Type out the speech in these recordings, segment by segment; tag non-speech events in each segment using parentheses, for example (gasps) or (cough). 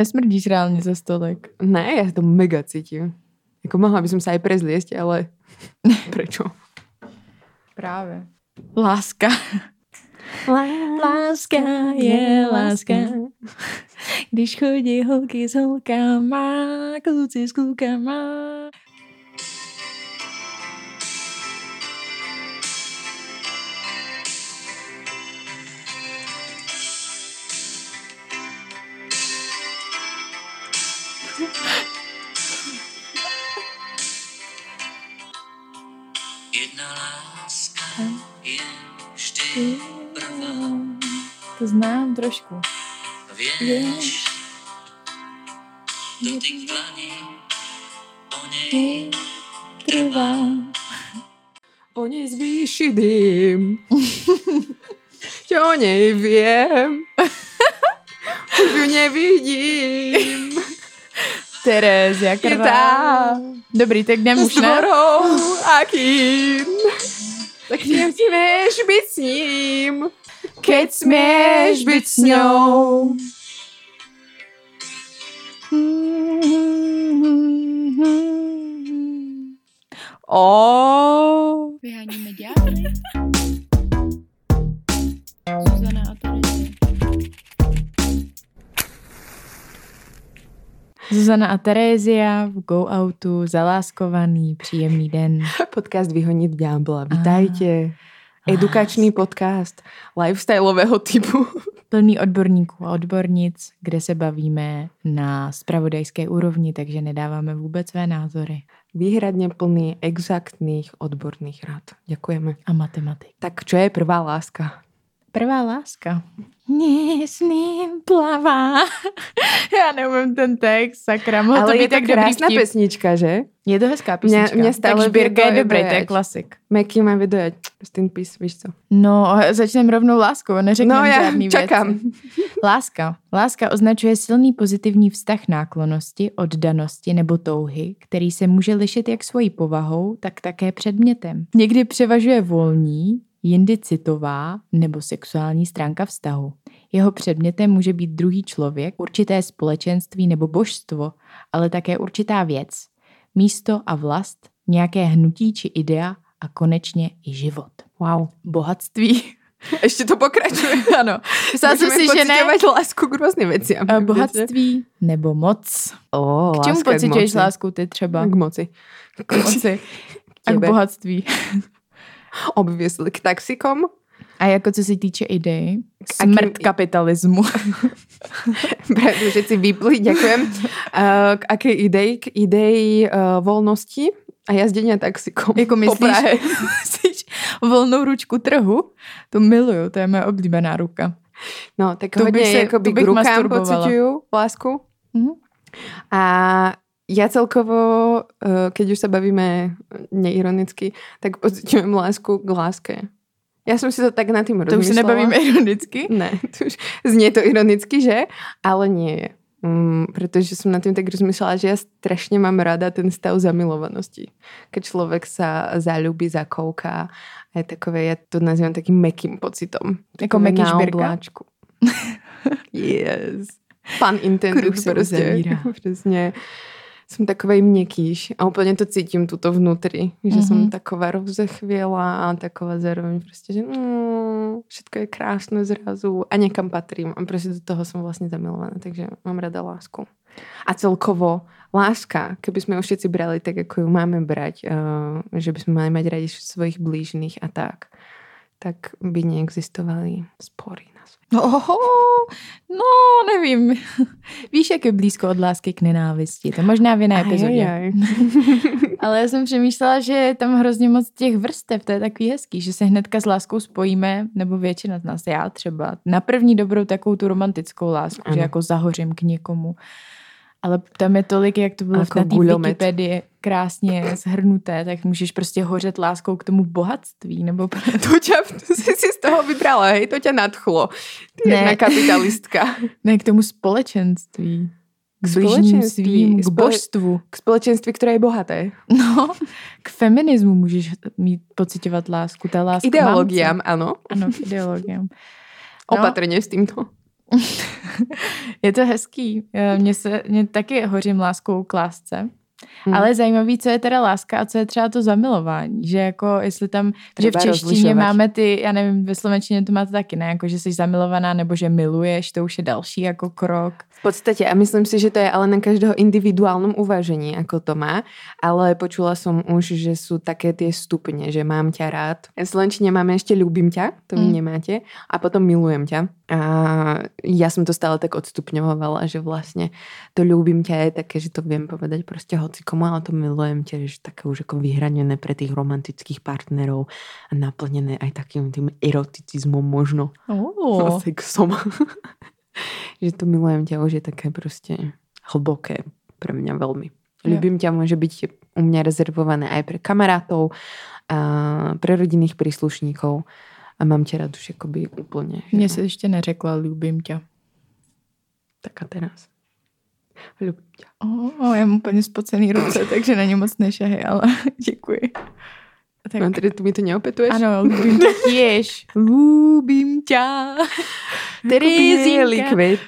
Nesmrdíš reálně za stolek. Ne, ja to mega cítim. Jako mohla by som sa aj prezliesť, ale (laughs) prečo? Právě. Láska. Láska je láska. Když chodí holky s holkama, kluci s klukama. Trošku. Vieš, dotyk dlaní o nej Trvá. O nej zvýši dým. Čo (laughs) o nej viem. Už ju nevidím. Terezia Je krvá. Dobrý, tak jdem už ne? dvorou akým. Tak nesmieš byť s ním. Keď smieš byť s ňou. O, Vyháníme ďábly. Zuzana a Terezie. Zuzana a Terézia v Go Outu, zaláskovaný, příjemný den. Podcast Vyhoniť ďábla. Vítajte. Edukačný podcast lifestyleového typu. (laughs) Plný odborníků a odbornic, kde se bavíme na spravodajské úrovni, takže nedáváme vůbec své názory. Výhradne plný exaktných odborných rád. Ďakujeme. A matematik. Tak čo je prvá láska? Prvá láska. Nesmím plavá. (laughs) Já neumím ten text, sakra. Mohl to Ale být je to tak dobrý krásna vtip. pesnička, že? Je to hezká písnička. Mně stále tak Šbírka je to dobrý, to je klasik. Meky má vydojať ten pis, víš co? No, začneme rovnou láskou, neřekneme No já žádný čakám. věci. (laughs) Láska. Láska označuje silný pozitivní vztah náklonosti, oddanosti nebo touhy, který se může lišit jak svojí povahou, tak také předmětem. Někdy převažuje volní, jindy citová nebo sexuální stránka vztahu. Jeho předmětem může být druhý člověk, určité společenství nebo božstvo, ale také určitá věc, místo a vlast, nějaké hnutí či idea a konečně i život. Wow. Bohatství. (laughs) Ešte to pokračuje. (laughs) ano. Myslela jsem Můžeme si, že ne. lásku k rôznym veciam. A Bohatství nebo moc. O, K čemu pocituješ lásku ty třeba? K moci. K moci. A k bohatství. Obviously. K taxikom. A jako co se týče idei, smrt kapitalismu. (laughs) Pretože všetci vypli, ďakujem. Uh, k akej idei? K idei uh, voľnosti a jazdenia taxikom jako myslíš, (laughs) myslíš volnou ručku trhu? To miluju, to je moje oblíbená ruka. No, tak To bych hodne se- akoby to bych k rukám pociťujú lásku. Mhm. A ja celkovo, uh, keď už sa bavíme neironicky, tak pociťujem lásku k láske. Ja som si to tak na tým To už se nebavíme ironicky. Ne, (laughs) to už znie to ironicky, že? Ale nie je. Mm, pretože som na tým tak rozmýšľala, že ja strašne mám rada ten stav zamilovanosti. Keď človek sa zalúbi, zakouká a je takové, ja to nazývam takým mekým pocitom. Jako meký šbírka? (laughs) yes. Kruh se uzavírá. (laughs) Přesně. Som takovej měkkýš a úplně to cítím tuto vnútri, že mm-hmm. som Mhm. taková rozechvělá a taková zároveň prostě, že mm, všetko je krásne zrazu a někam patrím a prostě do toho som vlastne zamilovaná, takže mám rada lásku. A celkovo láska, keby sme ju všetci brali tak, ako ju máme brať, uh, že by sme mali mať radi svojich blížnych a tak, tak by neexistovali spory na svete. Oho, no, nevím. (laughs) Víš, jak je blízko od lásky k nenávisti. To možná v jiné epizodě. Ajajaj. (laughs) Ale já jsem přemýšlela, že je tam hrozně moc těch vrstev, to je takový hezký, že se hnedka s láskou spojíme, nebo většina z nás, já třeba, na první dobrou takovou tu romantickou lásku, Ano. že jako zahořím k někomu. Ale tam je tolik, jak to bylo Jako na té. Wikipedii krásně zhrnuté, tak můžeš prostě hořet láskou k tomu bohatství, nebo (laughs) To ťa, to si si z toho vybrala, hej, to ťa nadchlo. Ty Ne. jedna kapitalistka. (laughs) ne k tomu společenství. K K společenství, k božstvu. K společenství, ktoré je bohaté. No, k feminismu můžeš mít pocitovat lásku. Ta láska Ideologiám, áno. Ano, k ideologiám. (laughs) No. Opatrne s týmto. (laughs) Je to hezký. Eh, Mně se, mě taky hořím láskou k lásce. Hmm. Ale zajímavý, co je teda láska a co je třeba to zamilování. Že jako, jestli tam, že v Třeba češtině rozlišovat. máme ty, já nevím, ve slovenštině to máte taky, ne? Jako, že jsi zamilovaná nebo že miluješ, to už je další jako krok. V podstate, a myslím si, že to je ale na každého individuálnom uvažení, ako to má, ale počula som už, že sú také tie stupne, že mám ťa rád. V Slovenčine máme ešte ľúbim ťa, to vy Mm. nemáte, a potom milujem ťa. A ja som to stále tak odstupňovala, že vlastne to ľúbim ťa je také, že to viem povedať proste hoci komu, ale to milujem ťa, že také už ako vyhranené pre tých romantických partnerov a naplnené aj takým tým eroticizmom možno (laughs) Oh. sexom. (laughs) (laughs) že to milujem ťa už je také proste hlboké pre mňa veľmi. Jo. Ľubím ťa môže byť u mňa rezervované aj pre kamarátov, a pre rodinných príslušníkov a mám ťa rád už akoby úplne. že Mně se ještě neřekla, ljubím tě. Tak a teraz. Ľubím ťa. Oh, já mám úplně spocený ruce, takže na ně moc nešahy, ale (laughs) děkuji. Tak, No, tedy tu mi to neopetuješ? ano, ljubím tě tiež. Ljubím tě. Bielý kvet.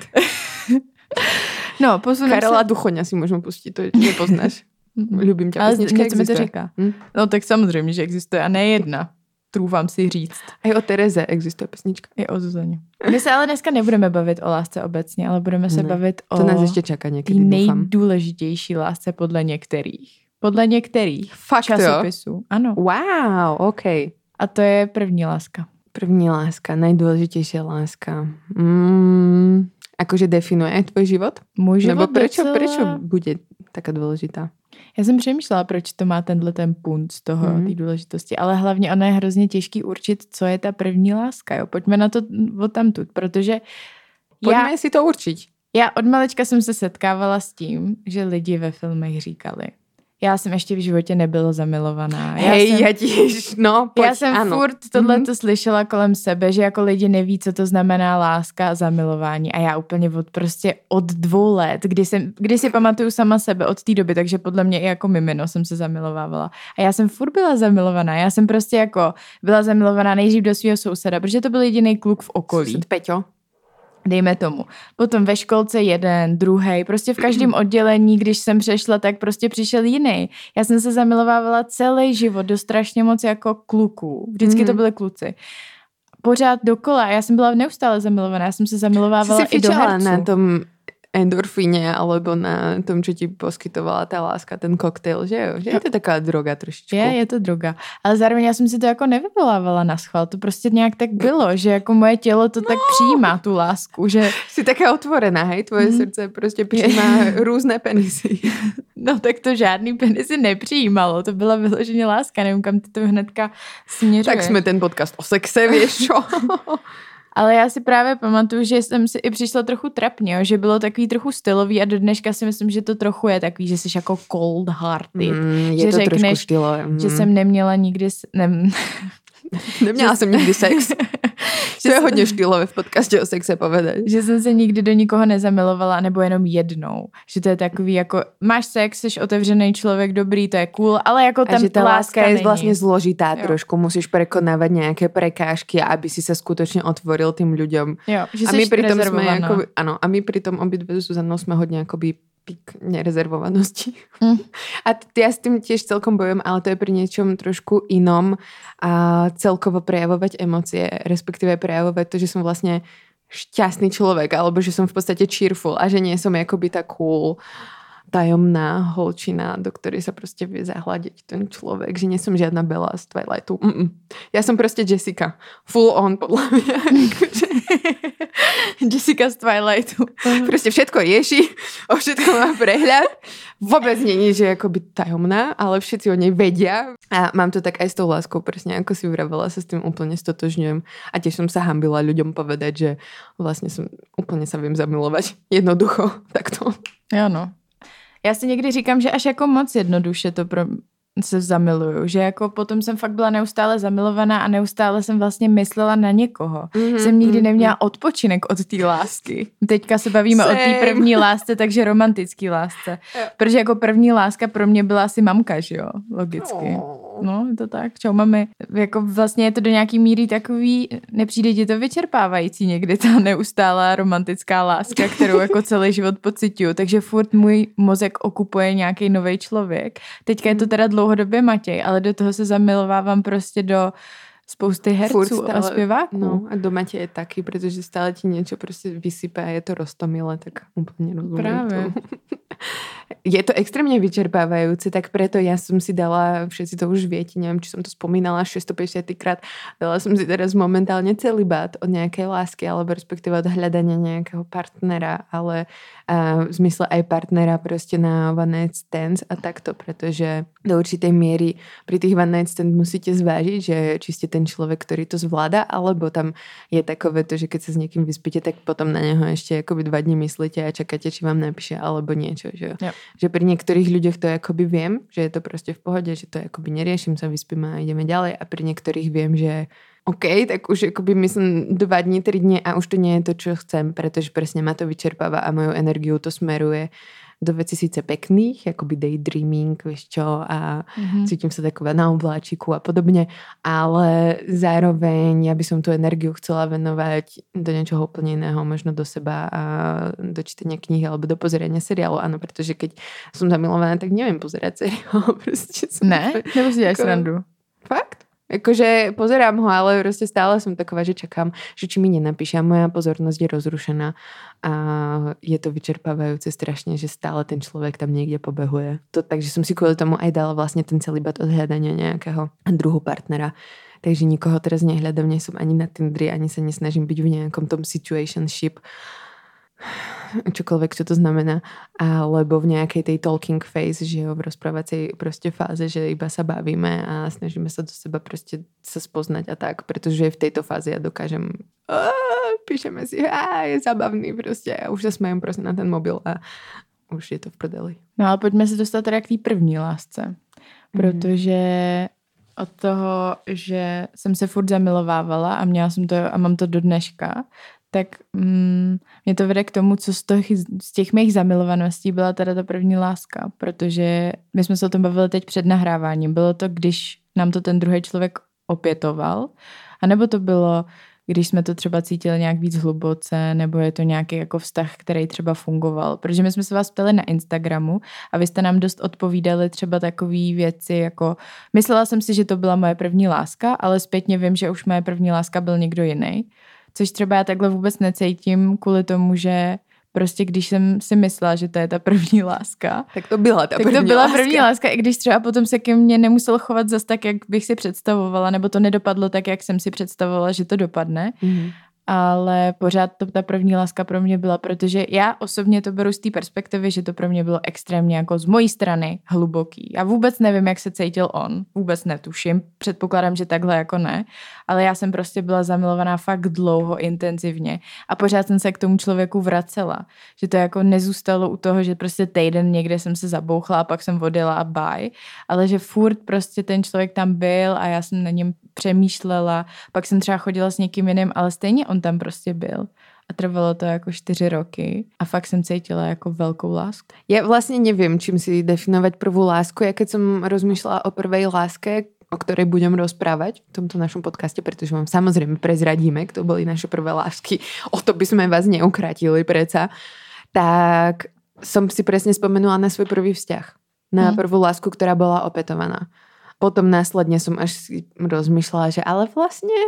No, posuneme Karela se. Duchoňa si môžeme pustiť, to nepoznáš. Ľubím ťa, Ale pesnička něco mi to říká. Hm? No tak samozřejmě, že existuje a ne jedna. Trůfám si říct. Aj o Tereze existuje pesnička. I o Zuzaně. My se ale dneska nebudeme bavit o lásce obecně, ale budeme se Ne, bavit o To nás té niekedy, dúfam. nejdůležitější lásce podle některých. Podle některých Fakt jo? časopisů. Ano. Wow, OK. A to je první láska. První láska, najdôležitejšia láska. Mm, akože definuje aj tvoj život? Můj život Nebo prečo, docela... prečo bude taká dôležitá? Já jsem přemýšlela, proč to má tenhle ten punt z toho, mm. té důležitosti, ale hlavně ono je hrozně těžký určit, co je ta první láska. Jo? Pojďme na to od tamtud, protože Poďme já, si to určiť. já od malečka jsem se setkávala s tím, že lidi ve filmech říkali, já jsem ještě v životě nebyla zamilovaná. Já Hej, jsem, ja tiež, (laughs) no, poď, já jsem áno. furt tohle Mhm. to slyšela kolem sebe, že jako lidi neví, co to znamená láska a zamilování. A já úplně od prostě od dvou let, kdy, jsem, kdy si pamatuju sama sebe od té doby, takže podle mě i jako mimino jsem se zamilovávala. A já jsem furt byla zamilovaná. Já jsem prostě jako byla zamilovaná nejdřív do svého souseda, protože to byl jediný kluk v okolí Sused Peťo. Dejme tomu. Potom ve školce jeden, druhý, prostě v každém (clears throat) oddělení, když jsem přešla, tak prostě přišel jiný. Já jsem se zamilovávala celý život do strašně moc jako kluků. Vždycky mm-hmm. to Mhm. byly kluci. Pořád dokola. Já jsem byla neustále zamilovaná. Já jsem se zamilovávala si i do herců. na tom endorfíne alebo na tom, čo ti poskytovala tá láska, ten koktejl, že jo? Že je to taká droga trošičku. Je, je to droga. Ale zároveň já jsem si to jako nevyvolávala na schvál. To prostě nějak tak bylo, že jako moje tělo to tak přijímá, tu lásku, že Si taká otvorená, hej? Tvoje Mhm. srdce prostě přijímá různé penisy. (laughs) no tak to žádný penisy nepřijímalo. To byla vyloženě láska. Nevím, kam ty to hnedka směřuje. tak jsme ten podcast o sexe, víš čo? (laughs) Ale já si právě pamatuju, že jsem si i přišla trochu trapně, že bylo takový trochu stylový a do dneška si myslím, že to trochu je takový, že jsi jako cold hearted. Mm, je že to trošku řekneš, štýlové. Mm. že jsem neměla nikdy, ne, Neměla jsem nikdy sex. (laughs) To že je hodně štýlové v podcastě o sexe povedať. že jsem se nikdy do nikoho nezamilovala, nebo jenom jednou. Že to je takový jako, máš sex, jsi otevřený člověk, dobrý, to je cool, ale jako A tam že tá láska je není. vlastne zložitá Jo. trošku. Musíš prekonávať nejaké prekážky, aby si sa skutočne otvoril tým ľuďom. Jo, že a my pritom sme rezervovaná. ako, áno, a my pritom obidve s Zuzanou sme hodne akoby pík nerezervovanosti. Mm. A t- ja s tým tiež celkom bojujem, ale to je pri niečom trošku inom a celkovo prejavovať emócie, respektíve prejavovať to, že som vlastne šťastný človek, alebo že som v podstate cheerful a že nie som akoby tá cool tajomná holčina, do ktorej sa proste vie zahľadiť ten človek, že nie som žiadna Bella z Twilightu. Mm-mm. Ja som proste Jessica. Full on, podľa mňa. (laughs) Jessica z Twilightu. proste všetko rieši, o všetko má prehľad. Vôbec není, že je akoby tajomná, ale všetci o nej vedia. A mám to tak aj s tou láskou, presne ako si vravela, sa s tým úplne stotožňujem. A tiež som sa hambila ľuďom povedať, že vlastne som úplne sa viem zamilovať. Jednoducho, (laughs) takto. Jo, no. Já si někdy říkám, že až jako moc jednoduše to pro se zamiluju, že jako potom jsem fakt byla neustále zamilovaná a neustále jsem vlastně myslela na někoho. Mhm, Jsem nikdy mhm. neměla odpočinek od té lásky. Teďka se bavíme o té Same. první lásce, takže romantický lásce. Jo. Protože jako první láska pro mě byla asi mamka, že jo? Logicky. Oh. No, je to tak. Čau, mami. Jako vlastně je to do nějaký míry takový, nepřijde ti to vyčerpávající někdy, ta neustálá romantická láska, kterou jako celý život pocituju. Takže furt můj mozek okupuje nějaký nový člověk. Teďka je to teda dlouhodobě Matěj, ale do toho se zamilovávám prostě do spousty herců a zpěváků. No a doma tě je taky, protože stále ti něco prostě vysype a je to rostomilé, tak úplně rozumím Právě. tomu. (laughs) je to extrémně vyčerpávajúce, tak preto ja som si dala, všetci to už viete, neviem, či som to spomínala 650 krát, dala som si teraz momentálne celý bát od nejakej lásky, alebo respektíve od hľadania nejakého partnera, ale uh, v zmysle aj partnera proste na one night stands a takto, pretože do určitej miery pri tých one night stand musíte zvážiť, že či ste ten človek, ktorý to zvláda, alebo tam je takové to, že keď sa s niekým vyspíte, tak potom na neho ešte akoby dva dní myslíte a čakáte, či vám napíše alebo niečo. Že, Jo. že pri niektorých ľuďoch to akoby viem, že je to proste v pohode, že to akoby neriešim, sa vyspím a ideme ďalej a pri niektorých viem, že OK, tak už akoby myslím dva dní, tri dní a už to nie je to, čo chcem, pretože presne ma to vyčerpáva a moju energiu to smeruje do veci síce pekných, akoby daydreaming, vieš čo, a Mhm. cítim sa taková na obláčiku a podobne, ale zároveň ja by som tú energiu chcela venovať do niečoho úplne iného, možno do seba a do čítania knihy alebo do pozerania seriálu, áno, pretože keď som zamilovaná, tak neviem pozerať seriál, (laughs) proste som Ne? Nebo si děláš Jako- srandu? Fakt? Jakože pozerám ho, ale prostě stále jsem taková, že čekám, že či mi nenapíše a moja pozornosť je rozrušená a je to vyčerpávajúce strašne, že stále ten človek tam niekde pobehuje. To, takže som si kvôli tomu aj dala vlastne ten celý bat od hľadania nejakého druhu partnera. Takže nikoho teraz nehľadám, nie som ani na Tindri, ani sa nesnažím byť v nejakom tom situationship čokoľvek, čo to znamená, alebo v nejakej tej talking phase, že jo, v rozprávacej proste fáze, že iba sa bavíme a snažíme sa do seba proste sa spoznať a tak, pretože v tejto fáze ja dokážem "Á, píšeme si, a je zabavný proste a už sa smejem proste na ten mobil a už je to v prdeli. No ale pojďme se dostat teda k té první lásce. Protože od toho, že jsem se furt zamilovávala a měla jsem to a mám to do dneška, tak mm, mě to vede k tomu, co z těch, z těch mých zamilovaností byla teda ta první láska, protože my jsme se o tom bavili teď před nahráváním. Bylo to, když nám to ten druhý člověk opětoval, anebo to bylo, když jsme to třeba cítili nějak víc hluboce, nebo je to nějaký jako vztah, který třeba fungoval. Protože my jsme se vás ptali na Instagramu a vy jste nám dost odpovídali třeba takové věci jako myslela jsem si, že to byla moje první láska, ale zpětně vím, že už moje první láska byl někdo jiný. Což třeba já takhle vůbec necítím kvůli tomu, že prostě když jsem si myslela, že to je ta první láska, Tak to byla ta tak první to byla láska. první láska, i když třeba potom se ke mně nemusel chovat zas tak, jak bych si představovala, nebo to nedopadlo tak, jak jsem si představovala, že to dopadne. Mhm. Ale pořád to ta první láska pro mě byla, protože já osobně to beru z té perspektivy, že to pro mě bylo extrémně jako z mojí strany hluboký. Já vůbec nevím, jak se cítil on, vůbec netuším, předpokládám, že takhle jako ne, ale já jsem prostě byla zamilovaná fakt dlouho, intenzivně. A pořád jsem se k tomu člověku vracela, že to jako nezůstalo u toho, že prostě týden někde jsem se zabouchla a pak jsem odjela a bye, ale že furt prostě ten člověk tam byl a já jsem na něm přemýšlela, pak jsem třeba chodila s někým jiným, ale stejně on tam prostě byl. A trvalo to jako čtyři roky a fakt jsem cítila jako velkou lásku. Ja vlastne neviem, čím si definovať prvú lásku. Ja keď som rozmýšľala o prvej láske, o ktorej budem rozprávať v tomto našom podcaste, pretože vám samozrejme prezradíme, kto boli naše prvé lásky, o to by sme vás neukratili preca, tak som si presne spomenula na svoj prvý vzťah. Na Mhm. prvú lásku, ktorá bola opetovaná. Potom následne som až si rozmýšľala, že ale vlastne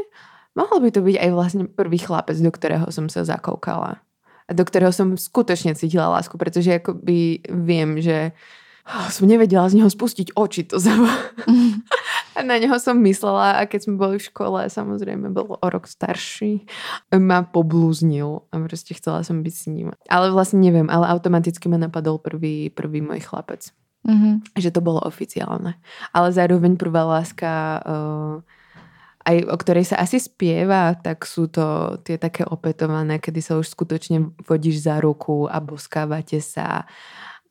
mohol by to byť aj vlastne prvý chlapec, do ktorého som sa zakoukala. A do ktorého som skutočne cítila lásku, pretože akoby viem, že oh, som nevedela z neho spustiť oči. To za... (laughs) a na neho som myslela a keď sme boli v škole, samozrejme bol o rok starší, ma poblúznil a proste chcela som byť s ním. Ale vlastne neviem, ale automaticky ma napadol prvý, prvý môj chlapec Mhm. že to bolo oficiálne. Ale zároveň prvá láska, uh, aj o ktorej sa asi spieva, tak sú to tie také opetované, kedy sa už skutočne vodíš za ruku a boskávate sa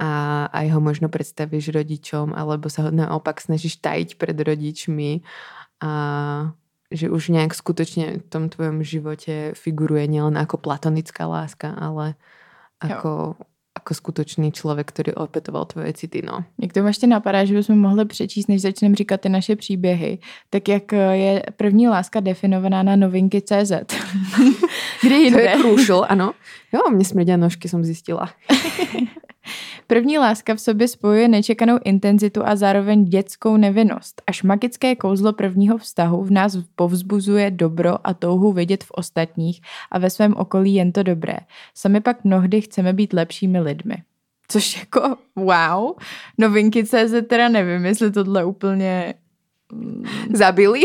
a aj ho možno predstavíš rodičom, alebo sa ho naopak snažíš tajiť pred rodičmi a že už nejak skutočne v tom tvojom živote figuruje nielen ako platonická láska, ale ako, ako skutočný člověk, který opětoval tvoje city, no. Jak to ještě napadá, že bychom mohli přečíst, než začneme říkat ty naše příběhy, tak jak eh, je první láska definovaná na novinky CZ. (laughs) Kde To jinde? je crucial, ano. Jo, mě smrdia nožky, jsem zjistila. (laughs) První láska v sobě spojuje nečekanou intenzitu a zároveň dětskou nevinnost. Až magické kouzlo prvního vztahu v nás povzbuzuje dobro a touhu vidět v ostatních a ve svém okolí jen to dobré. Sami pak mnohdy chceme být lepšími lidmi. Což jako wow, novinky CZ teda nevím, jestli tohle úplně... Zabili?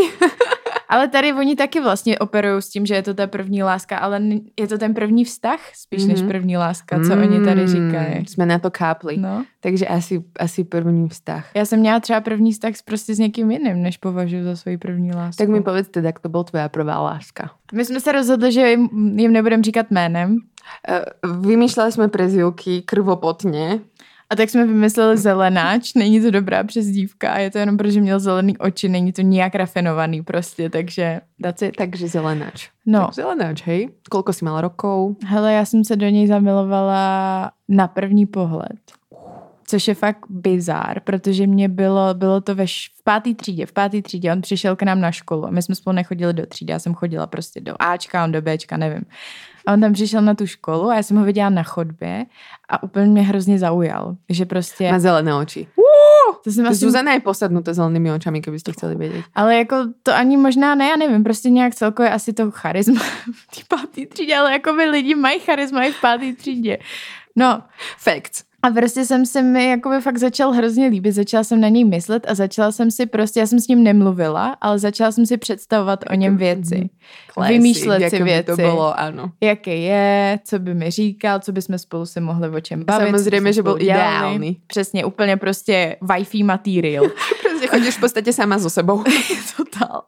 Ale tady oni taky vlastně operují s tím, že je to ta první láska, ale je to ten první vztah spíš mm-hmm. než Mhm. první láska, co oni tady říkají. Jsme na to kápli. No. Takže asi, asi první vztah. Já jsem měla třeba první vztah s- prostě s někým jiným, než považuji za svoji první lásku. Tak mi povedz teda, jak to byl tvoja prvá láska. My jsme se rozhodli, že jim, jim nebudeme říkat jménem. Eh, Vymýšľali jsme prezivky krvopotně. A tak jsme vymysleli zelenáč, není to dobrá přezdívka, je to jenom protože měl zelený oči, není to nijak rafinovaný prostě, takže that's it. Takže zelenáč. No, Tak zelenáč, hej? Koľko si mala rokov? hele, já jsem se do něj zamilovala na první pohled. Což je fakt bizár, protože mě bylo, bylo to ve š- v pátý třídě, v pátý třídě, on přišel k nám na školu a my jsme spolu nechodili do třídy, já jsem chodila prostě do Ačka, on do Bčka, nevím. A on tam přišel na tu školu a já jsem ho viděla na chodbě a úplně mě hrozně zaujal, že prostě... Má zelené oči. To jsem asi Zuzana je posadnutá zelenými očami, keby ste chceli vedieť. Ale jako to ani možná ne, já nevím, prostě nějak celkově asi to charisma (laughs) v té pátý třídě, ale jako by lidi mají charisma i v pátý třídě. No Facts. A prostě jsem se mi jakoby fakt začal hrozně líbit, začala jsem na něj myslet a začala jsem si prostě, já jsem s ním nemluvila, ale začala jsem si představovat o něm věci. Classy, Vymýšlet si věci. to bylo, áno. Jaký je, co by mi říkal, co by jsme spolu se mohli o čem bavit. Samozřejmě, že byl dělali. ideální. Přesně, úplně prostě Wi-Fi material. (laughs) Prostě chodíš v podstate sama so sebou. (laughs) Total.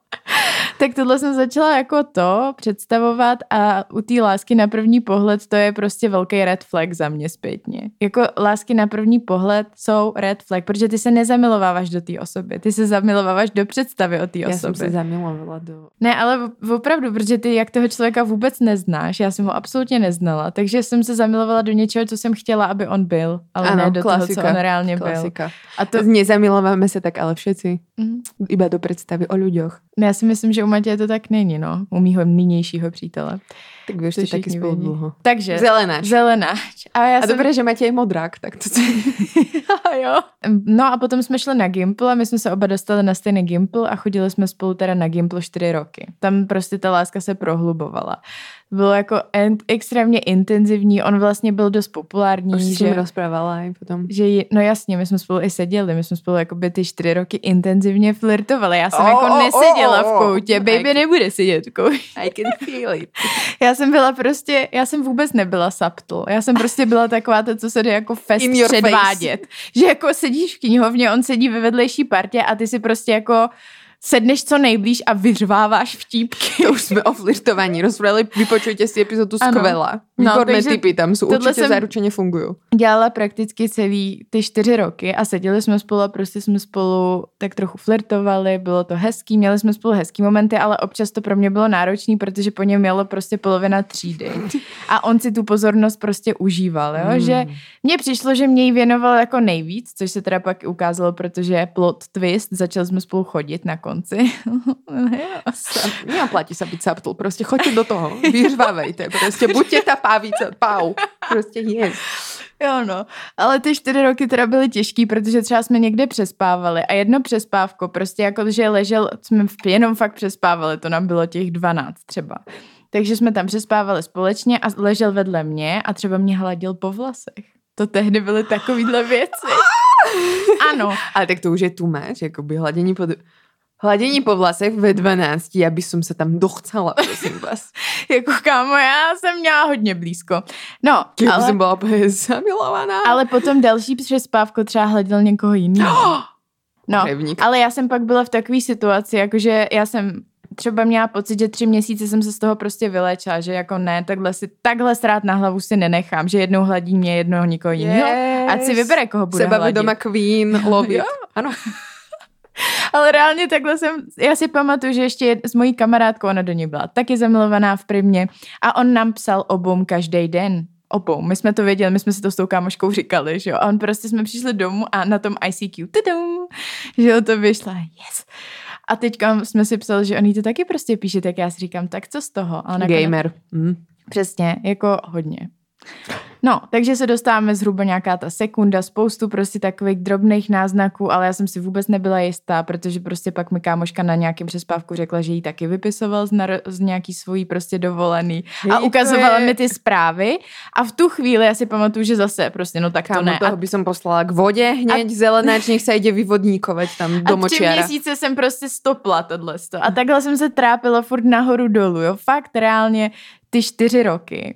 Tak tohle jsem začala jako to představovat a u té lásky na první pohled to je prostě velký red flag za mě zpětně. Jako lásky na první pohled jsou red flag, protože ty se nezamilováváš do té osoby, ty se zamilováváš do představy o té Ja som osoby. sa zamilovala do... Ne, ale opravdu, protože ty jak toho člověka vůbec neznáš, já jsem ho absolutně neznala, takže jsem se zamilovala do něčeho, co jsem chtěla, aby on byl, ale Ano, ne do klasika, toho, co on reálně byl. Klasika. A to. Nezamilováme sa tak ale všetci. Mhm. Iba do predstavy o ľuďoch. Ne, já si myslím, že u Matěje to tak není, no, u mýho nynějšího přítele. Tak vieš, To ste taky spolu vědí. dlho. Takže, Zelenáč. zelenáč. A já A jsem... dobré, že máte aj modrák, tak to (laughs) jo. No a potom jsme šli na Gimple a my jsme se oba dostali na stejný Gimple a chodili jsme spolu teda na Gimple čtyři roky. Tam prostě ta láska se prohlubovala. Bylo jako en- extrémně intenzivní, on vlastně byl dost populární. Už že... rozprávala aj potom. že no jasně, my jsme spolu i seděli, my jsme spolu jako by ty čtyři roky intenzivně flirtovali. Já jsem Oh, jako oh, neseděla oh, v oh. koutě, baby Tak. nebude sedět v koutě. I can feel it. (laughs) Já jsem byla prostě, já jsem vůbec nebyla subtle. Já jsem prostě byla taková ta, co se jde jako fest your face. předvádět. Že jako sedíš v knihovně, on sedí ve vedlejší partě a ty si prostě jako sedneš co nejblíž a vyřváváš vtípky. To už jsme o flirtovaní rozprávali, vypočujte si epizodu Ano. No, Výborné takže typy tam jsou, určitě jsem- zaručeně fungují. Dělala prakticky celý ty čtyři roky a seděli jsme spolu a prostě jsme spolu tak trochu flirtovali, bylo to hezký, měli jsme spolu hezký momenty, ale občas to pro mě bylo náročný, protože po něm mělo prostě polovina třídy. A on si tu pozornost prostě užíval, jo? Hmm. že mně přišlo, že mě jí věnoval jako nejvíc, což se teda pak ukázalo, protože plot twist, začali jsme spolu chodit na konci. Neoplatí sa byť subtle, prostě choďte do toho, vyřvávejte, prostě buďte ta pávice, pau, prostě yes. Jo no, ale ty čtyři roky teda byly těžký, protože třeba jsme někde přespávali a jedno přespávko, prostě jako, že ležel, jsme v- jenom fakt přespávali, to nám bylo těch 12 třeba. Takže jsme tam přespávali společně a ležel vedle mě a třeba mě hladil po vlasech. To tehdy byly takovýhle věci. (laughs) Ano, Ale tak to už je tu máš, jakoby hladení po... Hladení po vlasech ve 12, já by som sa tam dochcela, prosím vás. (laughs) jako kámo, já jsem měla hodně blízko. No, Keby ale, som bola úplně zamilovaná. ale potom další přespávko třeba hladil někoho jiného. (gasps) No, Krevník. ale já jsem pak byla v takové situaci, jakože já jsem třeba měla pocit, že tři měsíce jsem se z toho prostě vyléčila, že jako ne, takhle si, takhle srát na hlavu si nenechám, že jednou hladí mě, jednou někoho jiného. Ať si vybere, koho bude Seba hladit. doma queen, (laughs) love it. Jo. Ano. (laughs) Ale reálně takhle jsem, já si pamatuju, že ještě s mojí kamarádkou, ona do něj byla taky zamilovaná v primě a on nám psal obom každý den. obou. My jsme to věděli, my jsme si to s tou kámoškou říkali, že jo. A on prostě jsme přišli domů a na tom ICQ, tudum, že jo, to vyšla, yes. A teďka jsme si psali, že on jí to taky prostě píše, tak já si říkám, tak co z toho? A nakonec- Gamer. Mm. Přesně, jako hodně. No, takže se dostáváme zhruba nějaká ta sekunda, spoustu prostě takových drobných náznaků, ale já jsem si vůbec nebyla jistá, protože prostě pak mi kámoška na nějakém přespávku řekla, že jí taky vypisoval z, naro- z nějaký svojí prostě dovolený a to ukazovala je- mi ty zprávy a v tu chvíli já si pamatuju, že zase prostě, no tak to Kámo, ne. toho A, by som poslala k vode hneď, zelenáč, nech sa ide vyvodníkovať tam (laughs) do a tři močiara. měsíce jsem prostě stopla tohle. A takhle jsem se trápila furt nahoru dolů, jo. Fakt reálně ty čtyři roky.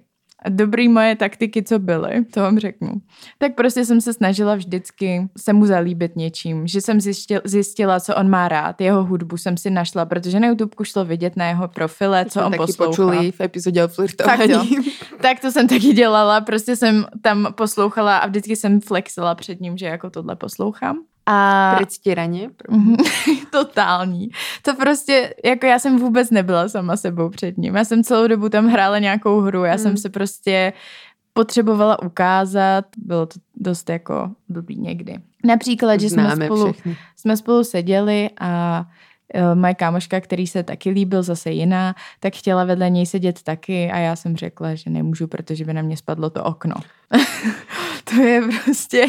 Dobrý moje taktiky, co byly, to vám řeknu. Tak prostě jsem se snažila vždycky se mu zalíbit něčím, že jsem zjistil, zjistila, co on má rád. Jeho hudbu jsem si našla, protože na YouTube šlo vidět na jeho profile, co on taky poslouchá. počuli v epizodě o Fakt flirtovaní. jo. (laughs) Tak to jsem taky dělala, prostě jsem tam poslouchala a vždycky jsem flexila před ním, že jako tohle poslouchám. A Predstieranie. Mhm. (laughs) Totální. To prostě, jako já jsem vůbec nebyla sama sebou před ním. Já jsem celou dobu tam hrála nějakou hru, já jsem Mm. se prostě potřebovala ukázat, bylo to dost jako blbý někdy. Například, že jsme Známe spolu, všechny. jsme spolu seděli a eh, moje kámoška, který se taky líbil, zase jiná, tak chtěla vedle něj sedět taky a já jsem řekla, že nemůžu, protože by na mě spadlo to okno. (laughs) to je prostě...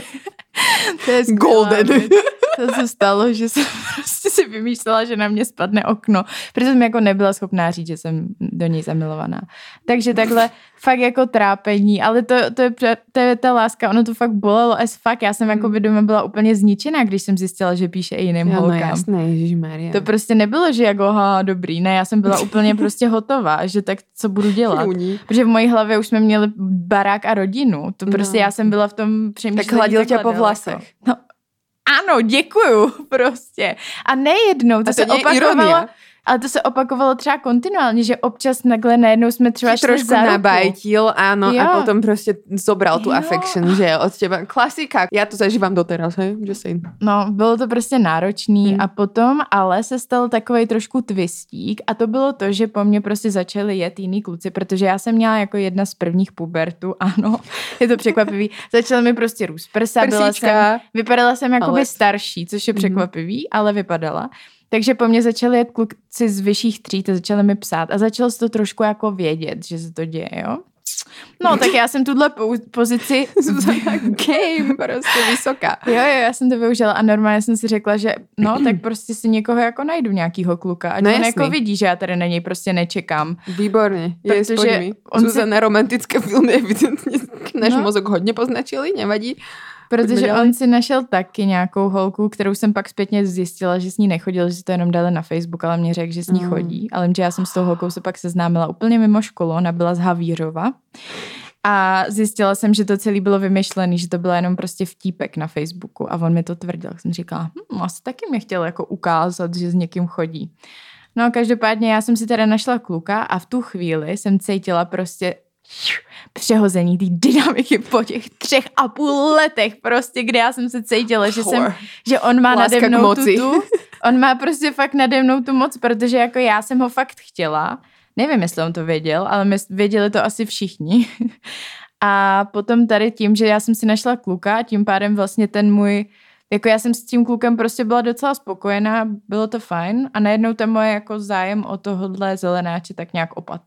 (laughs) to je skvělá Golden. věc. To se stalo, že jsem (laughs) prostě si vymýšlela, že na mě spadne okno, protože jsem jako nebyla schopná říct, že jsem do něj zamilovaná. Takže takhle fakt jako trápení, ale to, to, je, to je ta láska, ono to fakt bolelo as fuck. Já jsem jako by doma byla úplně zničená, když jsem zjistila, že píše i jiným Ja, no holkám. jasné, Ježišmaria. To prostě nebylo, že jako, ha, dobrý, ne, já jsem byla úplně (laughs) prostě hotová, že tak co budu dělat. Chudí. Protože v mojí hlavě už jsme měli barák a rodinu. To prostě No. já jsem byla v tom přemýšlení. Tak hladil tě po. Vlasech. No, ano, děkuju, (laughs) prostě. A nejednou, to, A to se opakovalo, ironia. Ale to se opakovalo třeba kontinuálně, že občas takhle najednou jsme třeba šli trošku nabajtil, áno, Jo. a potom proste zobral tú Jo. affection, že od teba. Klasika. Ja to zažívam doteraz, hej? Saying. No, bylo to prostě náročný Hmm. a potom ale se stal takový trošku twistík a to bylo to, že po mně prostě začali jet jiný kluci, protože já jsem měla jako jedna z prvních pubertů, (laughs) ano, je to překvapivý, (laughs) začaly mi prostě růst prsa, byla jsem, vypadala jsem jakoby Palec. starší, což je Mhm. překvapivý, ale vypadala. Takže po mně začaly jet kluci z vyšších tříd a začali mi psát a začalo se to trošku jako vědět, že se to děje, jo. No, tak já jsem tuhle pozici (laughs) game, prostě vysoká. Jo, jo, já jsem to využila a normálně jsem si řekla, že no, (clears throat) tak prostě si někoho jako najdu, nějakýho kluka. Ať No on jako vidí, že já tady na něj prostě nečekám. Výborne. Je, Protože on si- Zuzana romantické filmy evidentně náš No. mozog hodně poznačili, nevadí. Protože on si našel taky nějakou holku, kterou jsem pak zpětně zjistila, že s ní nechodil, že si to jenom dali na Facebook, ale mě řekl, že s ní Mm. chodí. Ale že já jsem s tou holkou se pak seznámila úplně mimo školu, ona byla z Havířova. A zjistila jsem, že to celé bylo vymyšlené, že to bylo jenom prostě vtípek na Facebooku. A on mi to tvrdil. Jsem říkala, hm, asi taky mě chtěl jako ukázat, že s někým chodí. No a každopádně já jsem si teda našla kluka a v tu chvíli jsem cítila prostě přehození té dynamiky po těch třech a půl letech prostě, kde já jsem se cítila, že, jsem, že on má Láska nade mnou moci. tu, tu, on má prostě fakt nade mnou tu moc, protože jako já jsem ho fakt chtěla, nevím, jestli on to věděl, ale my věděli to asi všichni. (laughs) A potom tady tím, že já jsem si našla kluka tím pádem vlastně ten můj, jako já jsem s tím klukem prostě byla docela spokojená, bylo to fajn a najednou ten moje jako zájem o tohohle zelenáče tak nějak opad.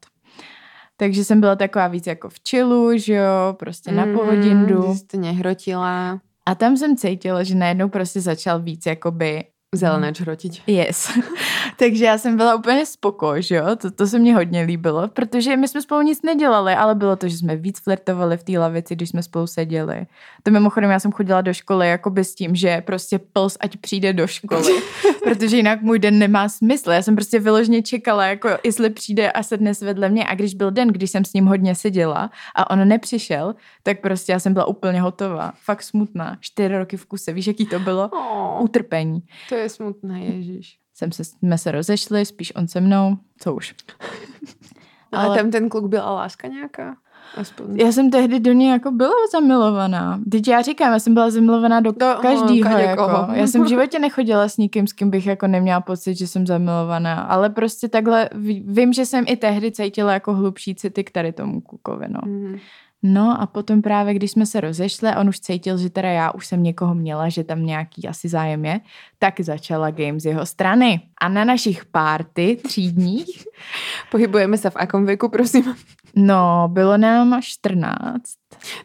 Takže jsem byla taková víc jako v chillu, že jo, prostě na pohodindu. Mm, to nehrotila. A tam jsem cítila, že najednou prostě začal víc jakoby Zelenáč hrotiť. Yes. (laughs) Takže já jsem byla úplně spoko, že jo, to, to se mně hodně líbilo, protože my jsme spolu nic nedělali, ale bylo to, že jsme víc flirtovali v té lavici, když jsme spolu seděli. To mimochodem, já jsem chodila do školy jakoby s tím, že prostě pls, ať přijde do školy, (laughs) protože jinak můj den nemá smysl. Já jsem prostě vyloženě čekala, jako jestli přijde a sedne se vedle mě a když byl den, když jsem s ním hodně seděla a on nepřišel, tak prostě já jsem byla úplně hotová. Fakt smutná. Čtyři roky v kuse, víš, jaký to bylo? Oh, Utrpení to je smutné, Ježiš. jsem se, jsme se rozešli, spíš on se mnou, co už. (laughs) Ale, Ale- tam ten kluk byla láska nějaká? Aspoň. Já jsem tehdy do něj jako byla zamilovaná. Teď já říkám, já jsem byla zamilovaná do Do- každýho. kadekoho. Jako. Já jsem v (laughs) životě nechodila s nikým, s kým bych jako neměla pocit, že jsem zamilovaná. Ale prostě takhle ví- vím, že jsem i tehdy cítila jako hlubší city k tady tomu klukovi. No. Mhm. No a potom právě, když jsme se rozešli on už cítil, že teda já už jsem někoho měla, že tam nějaký asi zájem je, tak začala game z jeho strany. A na našich párty třídních, (laughs) Pohybujeme se v akom veku, prosím? no bylo nám 14,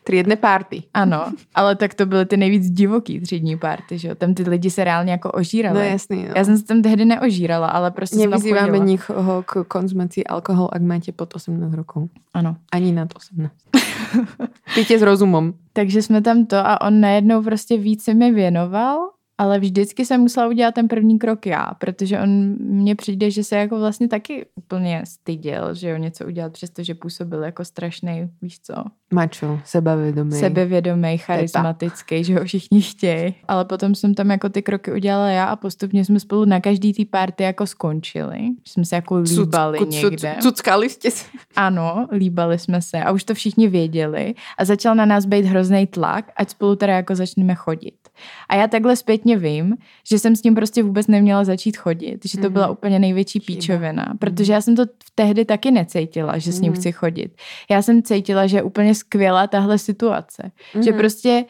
Triedne party. ano, ale tak to byly ty nejvíc divoký třídní párty, že jo, tam ty lidi se reálně jako ožírali. No jasný. No. Já jsem se tam tehdy neožírala, ale prostě chodila. nikoho k konzumaci alkoholu, ak máte pod 18 rokov. Ano. Ani nad 18. (laughs) Pijte s rozumom. Takže jsme tam to a on najednou prostě víc se mi věnoval, ale vždycky jsem musela udělat ten první krok já, protože on mně přijde, že se jako vlastně taky úplně styděl, že jo, něco udělat, přestože působil jako strašný, víš co, Mačo, sebavedomý. sebevědomý, charismatický, že ho všichni chtějí. Ale potom jsem tam jako ty kroky udělala já a postupně jsme spolu na každý té party jako skončili. Že jsme se jako líbali Cuc- někde. Cuckali ste sa. Ano, líbali jsme se a už to všichni věděli a začal na nás být hrozný tlak, ať spolu teda jako začneme chodit. A já takhle zpětně vím, že jsem s ním prostě vůbec neměla začít chodit, že to byla Mhm. úplně největší Chyba. píčovina, protože já jsem to tehdy taky necítila, že s ním Mhm. chci chodit. Já jsem cítila, že je úplně skvělá tahle situace, že Mhm. prostě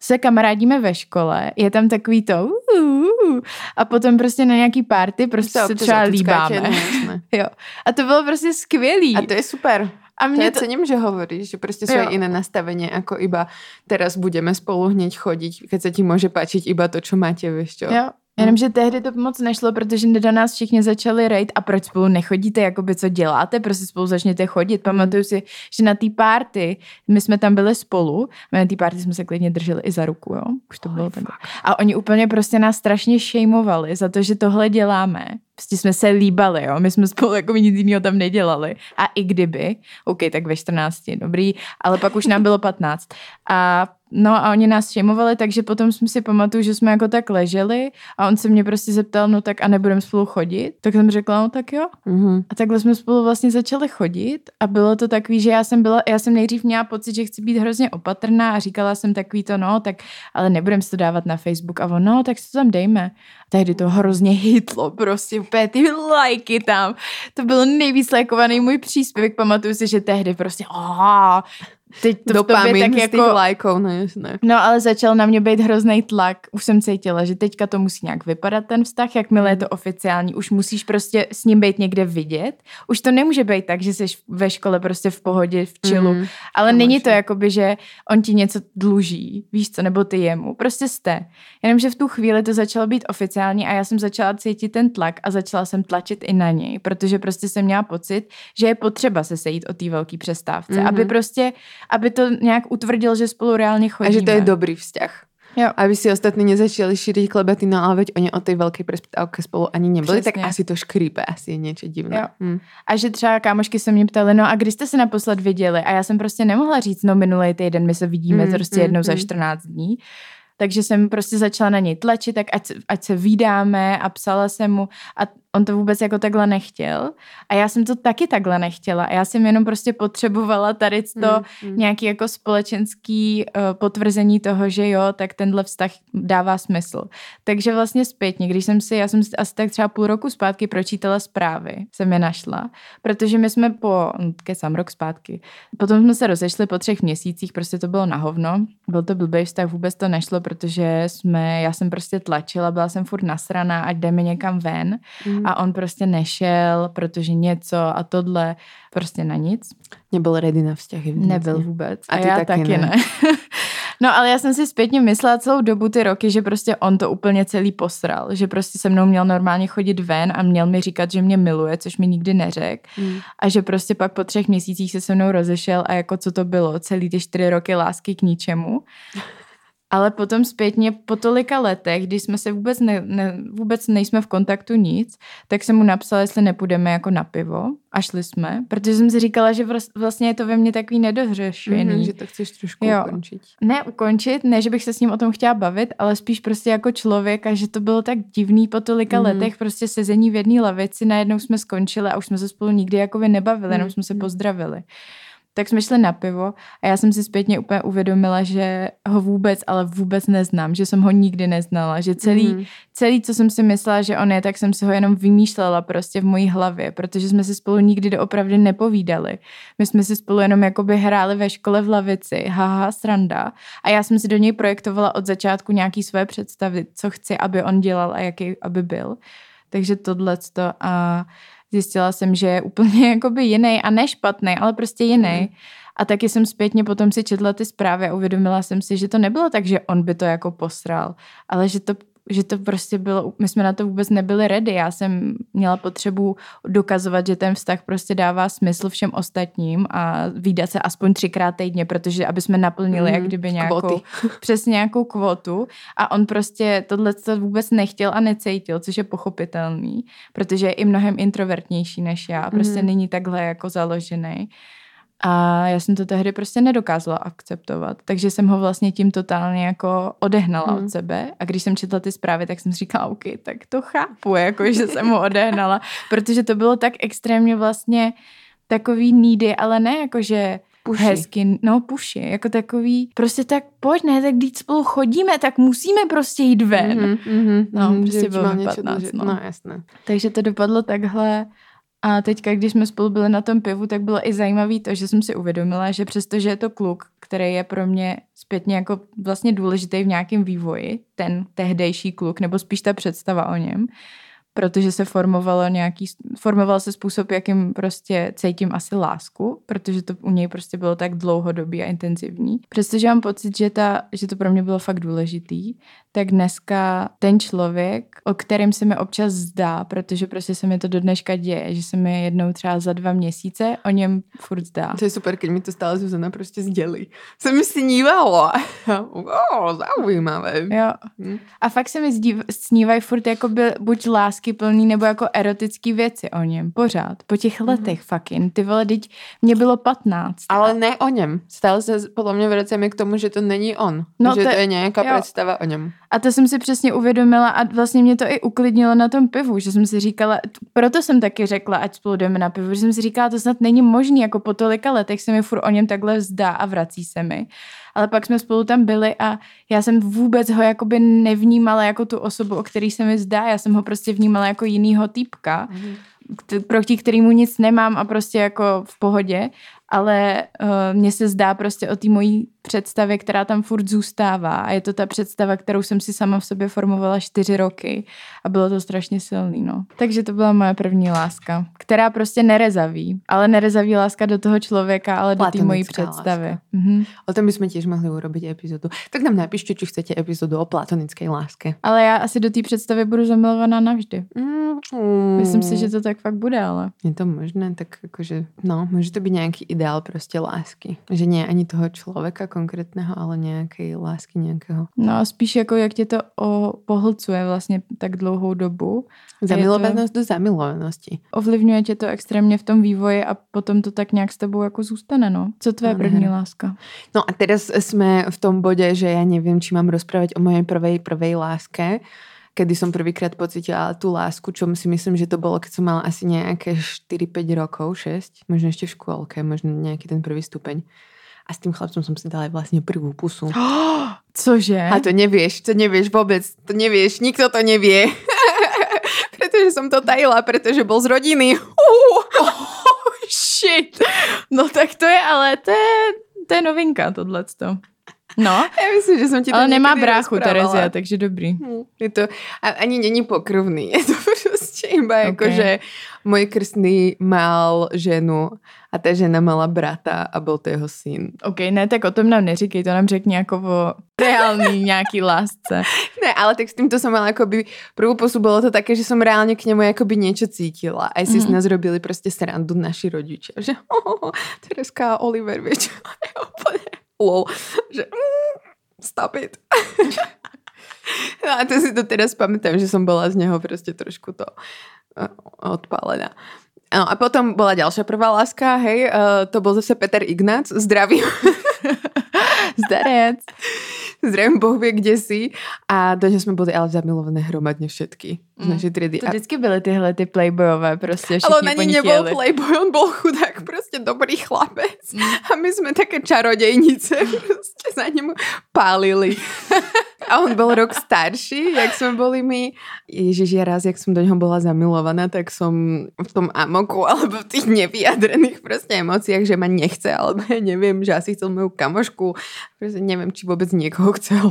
se kamarádíme ve škole, je tam takový to uh, uh, a potom prostě na nějaký party prostě se třeba líbáme. (laughs) Jo. A to bylo prostě skvělý. A to je super. a mě to, cením, že hovoríš, že sú Jo. aj iné nastavenie, ako iba teraz budeme spolu hneď chodiť, keď sa ti môže páčiť iba to, čo máte, vieš čo. Jo. Jenomže tehdy to moc nešlo, protože do nás všichni začali rejt a proč spolu nechodíte, jakoby co děláte, prostě spolu začněte chodit. Pamatuju si, že na té party, my jsme tam byli spolu, my na té party jsme se klidně drželi i za ruku, jo. Už to bylo tak. A oni úplně prostě nás strašně šejmovali za to, že tohle děláme. Prostě jsme se líbali, jo. My jsme spolu jako nic jiného tam nedělali. A i kdyby, OK, tak ve 14, dobrý, ale pak už nám bylo 15. A No a oni nás šejmovali, takže potom jsme si pamatuju, že jsme jako tak leželi a on se mě prostě zeptal, no tak a nebudeme spolu chodit? Tak jsem řekla, no tak jo. Mhm. A takhle jsme spolu vlastně začali chodit a bylo to takový, že já jsem byla, já jsem nejdřív měla pocit, že chci být hrozně opatrná a říkala jsem takový to, no tak ale nebudem si to dávat na Facebook a on, no tak si to tam dejme. A tehdy to hrozně hitlo, prostě úplně ty lajky tam. To byl nejvíc lajkovaný můj příspěvek, pamatuju si, že tehdy prostě, oh, teď to v tobě Dopamin tak jako... lajkov, no jasné. No ale začal na mě být hrozný tlak. Už jsem cítila, že teďka to musí nějak vypadat ten vztah, jakmile je to oficiální. Už musíš prostě s ním být někde vidět. Už to nemůže být tak, že jsi ve škole prostě v pohodě, v chillu. Mhm. Ale to není máš, to no. jakoby, že on ti něco dluží, víš co, nebo ty jemu. Prostě jste. Jenomže v tu chvíli to začalo být oficiální a já jsem začala cítit ten tlak a začala jsem tlačit i na něj, protože prostě jsem měla pocit, že je potřeba se sejít o té velké přestávce, Mhm. aby prostě, aby to nějak utvrdil, že spolu reálně A chodíme. že to je dobrý vzťah. Jo. Aby si ostatní nezačali šíriť klebety, no ale veď oni o tej veľkej prestávke spolu ani nebyli, tak Přesně. asi to škrípe, asi je niečo divné. Jo. Hm. A že třeba kámošky se mě ptaly, no a kdy jste se naposled viděli? A já jsem prostě nemohla říct, no minulý týden my se vidíme Mm, prostě mm, jednou za mm. 14 dní. Takže jsem prostě začala na něj tlačit, tak ať, ať se vídáme a psala jsem mu a on to vůbec jako takhle nechtěl. A já jsem to taky takhle nechtěla. A já jsem jenom prostě potřebovala tady to Mm, mm. nějaký jako společenský uh, potvrzení toho, že jo, tak tenhle vztah dává smysl. Takže vlastně zpětně, když jsem si, já jsem si asi tak třeba půl roku zpátky pročítala zprávy, jsem je našla, protože my jsme po, hm, kecám rok zpátky, potom jsme se rozešli po třech měsících, prostě to bylo na hovno, byl to blbý vztah, vůbec to nešlo, protože jsme, já jsem prostě tlačila, byla jsem furt nasraná, ať jdeme někam ven Mm. A on prostě nešel, protože něco a tohle, prostě na nic. Nebyl ready na vzťah. evidentně. Nebyl vůbec. A A, ty já taky taky, ne. ne. (laughs) no ale já jsem si zpětně myslela celou dobu ty roky, že prostě on to úplně celý posral. Že prostě se mnou měl normálně chodit ven a měl mi říkat, že mě miluje, což mi nikdy neřekl. Mm. A že prostě pak po třech měsících se se mnou rozešel a jako co to bylo, celý ty čtyři roky lásky k ničemu. Ale potom zpětně po tolika letech, kdy jsme se vůbec, ne, ne, vůbec nejsme v kontaktu nic, tak jsem mu napsala, jestli nepůjdeme jako na pivo a šli jsme, protože jsem si říkala, že vlas- vlastně je to ve mně takový nedořešený. Mhm, že to chceš trošku Jo. ukončiť. Ne ukončit, ne, že bych se s ním o tom chtěla bavit, ale spíš prostě jako člověk a že to bylo tak divný po tolika Mhm. mm. letech, prostě sezení v jedné lavici, najednou jsme skončili a už jsme se spolu nikdy jako nebavili, jenom Mhm, jsme se pozdravili. Tak jsme šli na pivo a já jsem si zpětně úplně uvědomila, že ho vůbec, ale vůbec neznám, že jsem ho nikdy neznala, že celý, Mhm. celý, co jsem si myslela, že on je, tak jsem si ho jenom vymýšlela prostě v mojí hlavě, protože jsme si spolu nikdy doopravdy nepovídali. My jsme si spolu jenom jakoby hráli ve škole v lavici, haha, sranda. A já jsem si do něj projektovala od začátku nějaký své představy, co chci, aby on dělal a jaký aby byl. Takže tohleto a zjistila jsem, že je úplně (laughs) jakoby jiný a ne špatný, ale prostě jiný. Mhm. A taky jsem zpětně potom si četla ty zprávy a uvědomila jsem si, že to nebylo tak, že on by to jako posral, ale že to že to prostě bylo, my jsme na to vůbec nebyli ready. Já jsem měla potřebu dokazovat, že ten vztah prostě dává smysl všem ostatním a výdat se aspoň třikrát týdně, protože aby jsme naplnili Mhm, jak kdyby nějakou, kvóty. (laughs) přesně nějakou kvotu a on prostě tohle to vůbec nechtěl a necítil, což je pochopitelný, protože je i mnohem introvertnější než já, prostě Mhm. není takhle jako založený. A já jsem to tehdy prostě nedokázala akceptovat. Takže jsem ho vlastně tím totálně jako odehnala Hmm. od sebe. A když jsem četla ty zprávy, tak jsem si říkala, OK, tak to chápu, jako, že jsem ho odehnala. (laughs) Protože to bylo tak extrémně vlastně takový nídy, ale ne jako, že Puši. hezky, no puši, jako takový, prostě tak pojď, ne, tak když spolu chodíme, tak musíme prostě jít ven. Mhm, mhm, No, mhm, prostě bylo mám mi něco 15, dlžet. no. no jasné. Takže to dopadlo takhle. A teďka, když jsme spolu byli na tom pivu, tak bylo i zajímavé to, že jsem si uvědomila, že přestože je to kluk, který je pro mě zpětně jako vlastně důležitý v nějakém vývoji, ten tehdejší kluk, nebo spíš ta představa o něm, protože se formovalo nějaký, formoval se způsob, jakým prostě cítím asi lásku, protože to u něj prostě bylo tak dlouhodobý a intenzivní. Přestože mám pocit, že, ta, že to pro mě bylo fakt důležitý, tak dneska ten člověk, o kterém se mi občas zdá, protože prostě se mi to do dneška děje, že se mi jednou třeba za dva měsíce o něm furt zdá. To je super, keď mi to stále Zuzana prostě sdělí. Se mi snívalo. (laughs) oh, zaujímavé. Jo. Hm. A fakt se mi zdív, snívají furt jako by, buď lásky plný, nebo jako erotický věci o něm. Pořád. Po těch letech fucking. Ty vole, teď mě bylo 15. Ale ne o něm. Stále se podle mě vracíme k tomu, že to není on. No že to- to, je nějaká jo. představa o něm. A to jsem si přesně uvědomila a vlastně mě to i uklidnilo na tom pivu, že jsem si říkala, proto jsem taky řekla, ať spolu jdeme na pivo, že jsem si říkala, to snad není možný, jako po tolika letech se mi furt o něm takhle vzdá a vrací se mi. Ale pak jsme spolu tam byli a já jsem vůbec ho jakoby nevnímala jako tu osobu, o který se mi zdá, já jsem ho prostě vnímala jako jinýho týpka, kt- proti kterému nic nemám a prostě jako v pohodě, ale uh, mně se zdá prostě o té mojí představě, která tam furt zůstává a je to ta představa, kterou jsem si sama v sobě formovala čtyři roky a bylo to strašně silný, no. Takže to byla moje první láska, která prostě nerezaví, ale nerezaví láska do toho člověka, ale do té mojí představy. Mhm. O tom bychom tiež mohli urobiť epizódu. Tak nám napíšte, či chcete epizódu o platonickej láske. Ale já asi do té představy budu zamilovaná navždy. Mm. Myslím si, že to tak fakt bude, ale Je to možné, tak akože, no, môže to byť nejaký ideál proste lásky. Že nie ani toho človeka konkrétneho, ale nejakej lásky nejakého. no a spíš jako jak tě to o, pohlcuje vlastně tak dlouhou dobu. Je to- do zamilovanosti. ovlivňuje tě to extrémně v tom vývoji a potom to tak nějak s tebou jako zůstane, no. Co tvoje No, první láska? No a teraz sme v tom bode, že ja neviem, či mám rozprávať o mojej prvej, prvej láske, kedy som prvýkrát pocitila tú lásku, čo si myslím, že to bolo, keď som mala asi nejaké 4-5 rokov, 6, možno ešte v škôlke, možno nejaký ten prvý stupeň. A s tým chlapcom som si dala aj vlastne prvú pusu. (gasps) Cože? A to nevieš, to nevieš vôbec, to nevieš, nikto to nevie. (laughs) pretože som to tajila, pretože bol z rodiny. Uh, (laughs) shit. No tak to je, ale to je, to je novinka, tohleto. No, ja myslím, že som ti to ale nemá bráchu. Terezia, takže dobrý. Hm, Je to, a ani není pokrvný, (laughs) je to prostě (laughs) iba Ok. jako, že můj krstný mal ženu a ta žena mala brata a byl to jeho syn. OK, ne, tak o tom nám neříkej, to nám řekni jako o reálný (laughs) nějaký lásce. Ne, ale tak s týmto som mala akoby, prvú pusu bolo to také, že som reálne k nemu akoby niečo cítila. Si Mhm. mm. z nás robili prostě srandu naši rodičia, že (laughs) oh, Tereska a Oliver, vieš, ja úplne lol, že mm, stop it. No (laughs) a to si to teraz pamätám, že som bola z neho prostě trošku to eh, odpálená. No a potom bola ďalšia prvá láska, hej, uh, to bol zase Peter Ignác, zdravím. (laughs) Zdarec. (laughs) zrejme Boh vie, kde si. A do něho jsme byli ale zamilované hromadně všetky z Mm. naší triedy. To vždycky byly tyhle ty playboyové prostě, ale on ani jeli. playboy, on bol chudák, prostě dobrý chlapec. Mm. A my jsme také čarodejnice, (laughs) prostě za ním pálili. (laughs) A on bol rok starší, jak sme boli my. Ježiš, ja raz, jak som do neho bola zamilovaná, tak som v tom amoku alebo v tých nevyjadrených proste emóciách, že ma nechce, alebo ja neviem, že asi chcel moju kamošku. Proste neviem, či vôbec niekoho chcel.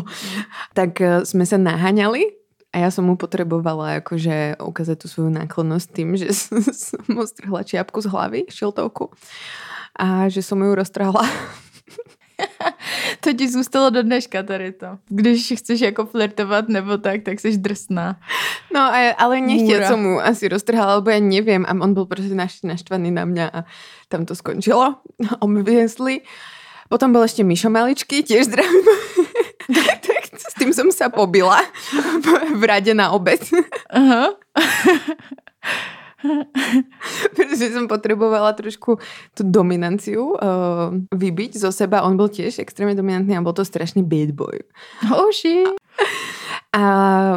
Tak eh, sme sa naháňali a ja som mu potrebovala akože ukázať tú svoju náklonnosť tým, že (laughs) som mu strhla čiapku z hlavy, šiltovku a že som ju roztrhala. (laughs) To ti zůstalo do dneška tady to. Když chceš jako flirtovat nebo tak, tak jsi drsná. No, a- ale nechtěl som mu asi roztrhal, alebo ja neviem. A on bol proste naš, naštvaný na mňa a tam to skončilo. (laughs) Obviesli. Potom bol ešte Mišo Maličky, tiež zdravím. Tým som sa pobila v rade na obed. Aha. pretože som potrebovala trošku tú dominanciu uh, vybiť zo seba. On bol tiež extrémne dominantný a bol to strašný bad boy. Oh. A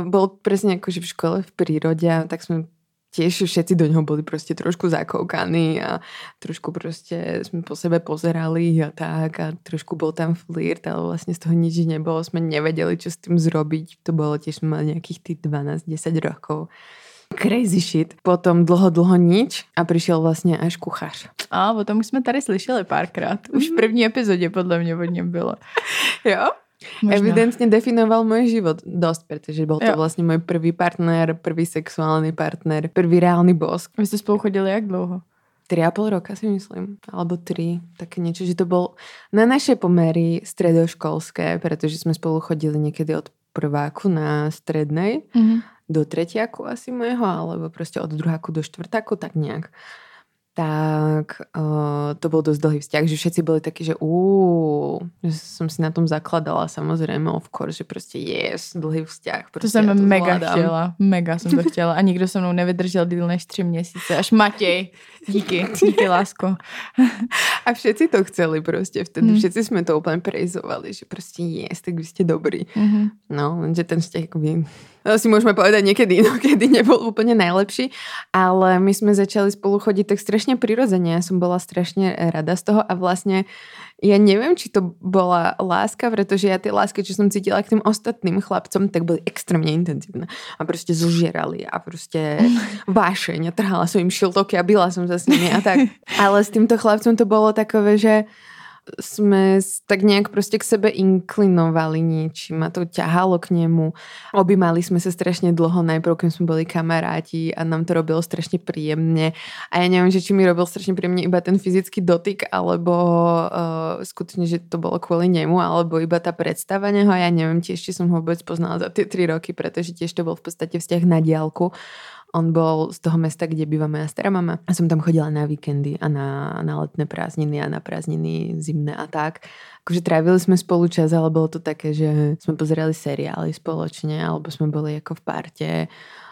bol presne akože v škole, v prírode, a tak sme tiež všetci do neho boli proste trošku zakoukaní a trošku proste sme po sebe pozerali a tak a trošku bol tam flirt, ale vlastne z toho nič nebolo, sme nevedeli, čo s tým zrobiť. To bolo tiež, sme mali nejakých tých 12-10 rokov. Crazy shit. Potom dlho, dlho nič a prišiel vlastne až kuchař. A o tom už jsme tady slyšeli párkrát. Už v první epizodě podle mě od něm bylo. Jo? Možná. Evidentne definoval môj život dosť, pretože bol to Jo. vlastne môj prvý partner, prvý sexuálny partner, prvý reálny bosk. Vy jste spolu chodili jak dlouho? 3,5 roka si myslím, alebo 3, také niečo, že to bol na naše pomery stredoškolské, pretože sme spolu chodili niekedy od prváku na strednej Mhm. do tretiaku asi mojho, alebo proste od druháku do štvrtáku, tak nejak. Tak uh, to bol dosť dlhý vzťah, že všetci boli takí, že úúú, že som si na tom zakladala samozrejme, of course, že proste yes, dlhý vzťah. To Proste jsem ja mega zvládam. chtěla. Mega jsem to (laughs) chtěla. A nikdo se mnou nevydržel díl než tři měsíce. Až Matěj. Díky. (laughs) Díky, lásko. (laughs) A všetci to chceli proste vtedy. Mm. Všetci sme to úplne prejzovali, že proste yes, tak vy ste dobrí. Mhm. No, lenže ten vzťah akoby, no, si môžeme povedať niekedy, (laughs) no, kedy nebol úplne najlepší, ale my sme začali spolu chodiť tak strašne prirodzene. Ja som bola strašne rada z toho a vlastne ja neviem, či to bola láska, pretože ja tie lásky, čo som cítila k tým ostatným chlapcom, tak boli extrémne intenzívne. A proste zožierali a proste (laughs) vášeň a trhala som im šiltovky a byla som sa s nimi a tak. Ale s týmto chlapcom to bolo takové, že sme tak nejak proste k sebe inklinovali niečím a to ťahalo k nemu. Objímali sme sa strašne dlho, najprv keď sme boli kamaráti a nám to robilo strašne príjemne. A ja neviem, že či mi robil strašne príjemne iba ten fyzický dotyk, alebo uh, skutočne, že to bolo kvôli nemu, alebo iba tá predstava neho. Ja neviem tiež, či som ho vôbec poznala za tie tri roky, pretože tiež to bol v podstate vzťah na diálku. On bol z toho mesta, kde býva moja stará mama. A som tam chodila na víkendy a na, na letné prázdniny a na prázdniny zimné a tak. Akože trávili sme spolu čas, ale bolo to také, že sme pozerali seriály spoločne, alebo sme boli ako v parte.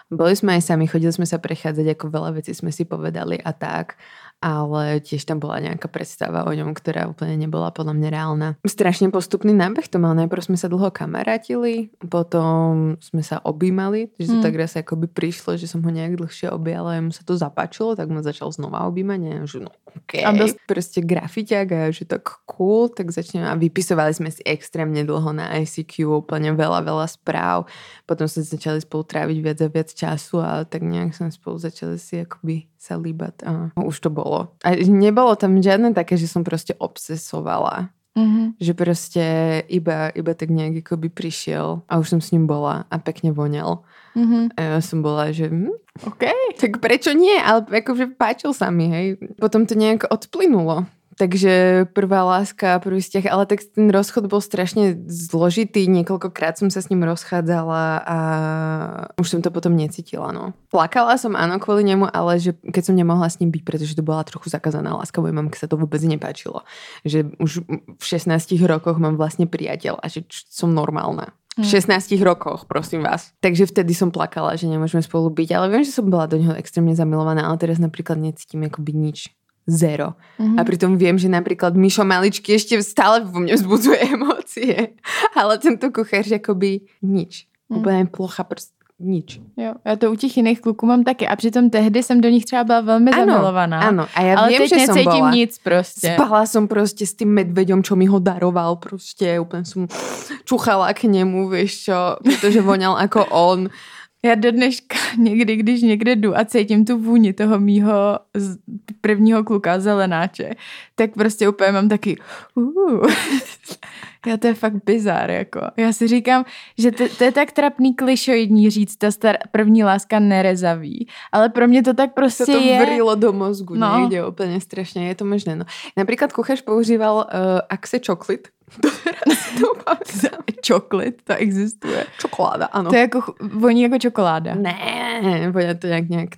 Boli sme aj sami, chodili sme sa prechádzať, ako veľa vecí sme si povedali a tak ale tiež tam bola nejaká predstava o ňom, ktorá úplne nebola podľa mňa reálna. Strašne postupný nábeh to mal. Najprv sme sa dlho kamarátili, potom sme sa objímali, že to Hmm. tak raz akoby prišlo, že som ho nejak dlhšie objala a mu sa to zapáčilo, tak ma začal znova objímať a že no okej. A dosť- Proste grafiťák a že tak cool, tak začneme a vypisovali sme si extrémne dlho na ICQ, úplne veľa, veľa správ. Potom sme začali spolu tráviť viac a viac času a tak nejak sme spolu začali si akoby líbať a už to bolo. A nebolo tam žiadne také, že som proste obsesovala. Mhm. Že proste iba, iba tak nejak akoby prišiel a už som s ním bola a pekne voňal. Mhm. A ja som bola, že hm, OK. tak prečo nie? Ale akože páčil sa mi, hej. Potom to nejak odplynulo. Takže prvá láska, prvý vzťah, ale tak ten rozchod bol strašne zložitý, niekoľkokrát som sa s ním rozchádzala a už som to potom necítila, no. Plakala som, áno, kvôli nemu, ale že keď som nemohla s ním byť, pretože to bola trochu zakázaná láska, mojej mamke sa to vôbec nepáčilo. Že už v 16 rokoch mám vlastne priateľ a že som normálna. V 16 rokoch, prosím vás. Takže vtedy som plakala, že nemôžeme spolu byť, ale viem, že som bola do neho extrémne zamilovaná, ale teraz napríklad necítim akoby nič zero. Mhm. A pritom viem, že napríklad Mišo Maličky ešte stále vo mne vzbudzuje (laughs) emócie. Ale tento kuchař akoby nič. Mm. Úplně plocha, prostě nič. Jo, já to u těch jiných kluků mám taky. A přitom tehdy jsem do nich třeba byla velmi Ano, zamilovaná. Áno, a ja ale viem, teď že necítím bola. nic prostě. Spala som proste s tým medveďom, čo mi ho daroval, proste úplne som čuchala k nemu, vieš čo, pretože voňal ako on. Já do dneška (laughs) někdy, když někde jdu a cítím tu vůni toho mýho prvního kluka zelenáče, tak prostě úplně mám taky uh. (laughs) Já to je fakt bizár, jako. Já si říkám, že to, to je tak trapný klišoidní říct, ta star, první láska nerezaví, ale pro mě to tak prostě Sa to je. vrilo do mozgu No. niekde úplne strašne, je to možné. No. Napríklad kuchař používal uh, Axe (laughs) si to pamätám. (laughs) Čoklit, to existuje. Čokoláda, áno. To je jako, voní jako čokoláda. Ne, voňa to nejak, nejak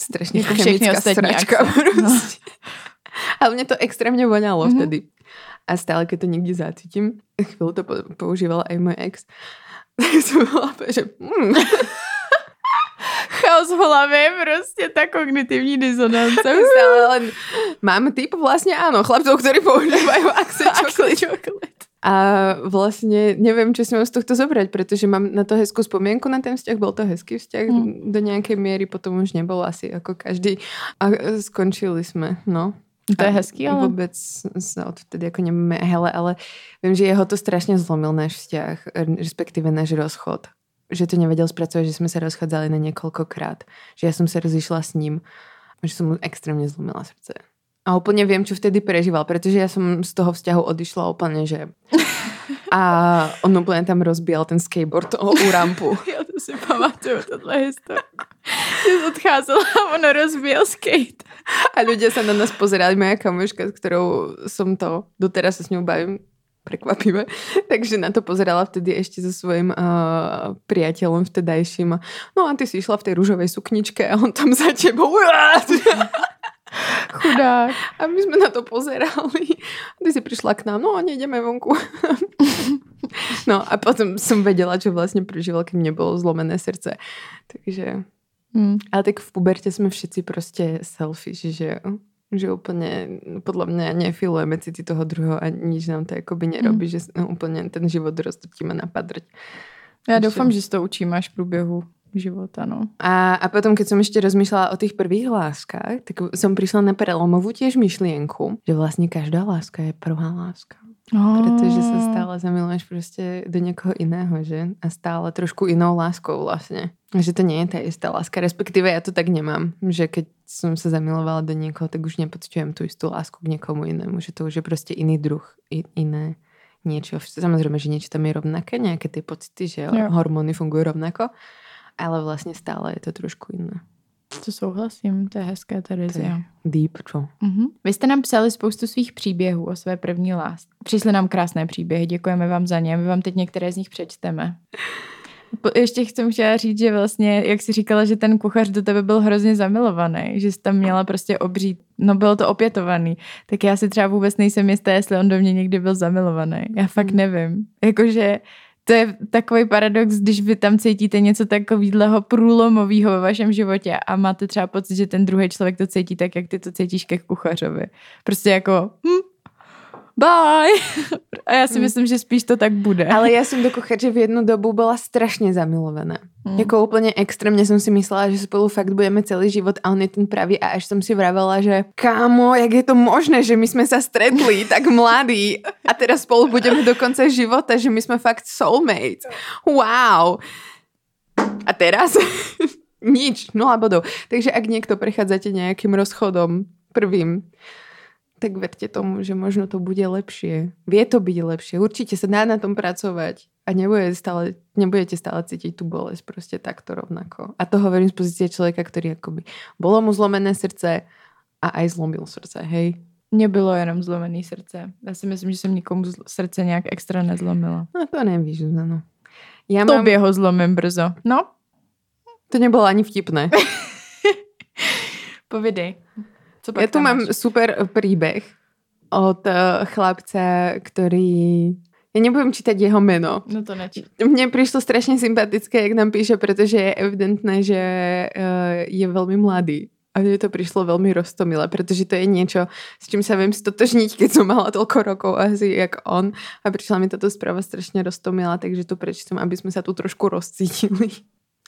strašne Jako chemická sračka. akce. (laughs) No. Prostě. Ale mne to extrémne voňalo Mhm. mm-hmm. vtedy. A stále, keď to niekde zacítim, chvíľu to po- používal aj môj ex, (laughs) tak bola úplne, že mm, (laughs) Chaos v hlavě, prostě ta kognitivní disonance. (laughs) stále len mám typ vlastne áno, chlapcov, ktorí používajú Axe Chocolate. čokolit. A vlastne neviem, čo si mám z tohto zobrať, pretože mám na to hezkú spomienku na ten vzťah, bol to hezký vzťah Mm. mm. do nejakej miery, potom už nebol asi ako každý a skončili sme, no. To je hezký, ale... Vôbec sa odvtedy ako nemáme, hele, ale viem, že jeho to strašne zlomil náš vzťah, respektíve náš rozchod. Že to nevedel spracovať, že sme sa rozchádzali na niekoľkokrát. Že ja som sa rozišla s ním. Že som mu extrémne zlomila srdce. A úplne viem, čo vtedy prežíval, pretože ja som z toho vzťahu odišla úplne, že... (laughs) A on úplne tam rozbíjal ten skateboard o, u rampu. (laughs) Já to si pamatuju, tohle historku. (laughs) Jsi odcházela a ono rozbíjel skate. A ľudia sa na nás pozerali, moja kamoška, s ktorou som to, doteraz sa s ňou bavím, prekvapivé, takže na to pozerala vtedy ešte so svojím uh, priateľom vtedajším. No a ty si išla v tej rúžovej sukničke a on tam za tebou. Chudák. A my sme na to pozerali. A ty si prišla k nám, no a nejdeme vonku. (laughs) No a potom som vedela, čo vlastne prežíval, keď mne bolo zlomené srdce. Takže Hmm. ale tak v puberte sme všetci proste selfish, že, že úplne podľa mňa nefilujeme city toho druhého a nič nám to akoby nerobí, mm. že úplne ten život roztotíme na padrť. Já Takže- doufám, že si to učíš v průběhu života, no. A, a potom, keď som ešte rozmýšľala o tých prvých láskach, tak som prišla na prelomovú tiež myšlienku, že vlastne každá láska je prvá láska. Pretože sa stále zamiluješ proste do niekoho iného, že? A stále trošku inou láskou vlastne. Že to nie je tá istá láska. Respektíve ja to tak nemám. Že keď som sa zamilovala do niekoho, tak už nepocitujem tú istú lásku k niekomu inému. Že to už je proste iný druh, i, iné niečo. Samozrejme, že niečo tam je rovnaké, nejaké tie pocity, že Jo. hormóny fungujú rovnako, ale vlastne stále je to trošku iné. To souhlasím, to je hezké, Terezia. Deep, čo? Mhm. Vy jste nám psali spoustu svých příběhů o své první lásce. Přišly nám krásné příběhy, děkujeme vám za ně, my vám teď některé z nich přečteme. Po- Ještě chcem chtěla říct, že vlastně, jak jsi říkala, že ten kuchař do tebe byl hrozně zamilovaný, že jsi tam měla prostě obří, no bylo to opětovaný, tak já si třeba vůbec nejsem jistá, jestli on do mě někdy byl zamilovaný. Já fakt Hmm. nevím. Jakože to je takový paradox, když vy tam cítíte něco takového průlomového ve vašem životě a máte třeba pocit, že ten druhý člověk to cítí tak, jak ty to cítíš ke kuchařovi. Prostě jako hm, bye. (laughs) A já si Mm. myslím, že spíš to tak bude. Ale ja (laughs) som do kuchače v jednu dobu bola strašne zamilovaná. Mm. Jako úplne extrémne som si myslela, že spolu fakt budeme celý život a on je ten pravý a až som si vravela, že kámo, jak je to možné, že my sme sa stretli (laughs) tak mladí a teraz spolu budeme do konca života, že my sme fakt soulmates. Wow. A teraz (laughs) nič, nula bodov. Takže ak niekto prechádzate nejakým rozchodom prvým, tak verte tomu, že možno to bude lepšie. Vie to byť lepšie. Určite sa dá na tom pracovať a nebude stále, nebudete stále cítiť tú bolesť proste takto rovnako. A to hovorím z pozície človeka, ktorý akoby bolo mu zlomené srdce a aj zlomil srdce, hej. Mně bylo jenom zlomený srdce. Já si myslím, že jsem nikomu srdce nějak extra nezlomila. No to nevíš, Zuzano. Ja mám, Tobě ho zlomím brzo. No, to nebolo ani vtipné. (laughs) povidej. Co pak Ja tu mám máš? super príbeh od eh, chlapca, Ja nebudem čítať jeho meno, No to neč. Mne prišlo strašne sympatické, jak nám píše, pretože je evidentné, že uh, je veľmi mladý. A mne to prišlo veľmi roztomilé, pretože to je niečo, s čím sa viem stotožniť, keď som mala toľko rokov asi jak on. A prišla mi táto správa strašne roztomilá, takže to prečítam, aby sme sa tu trošku rozcítili.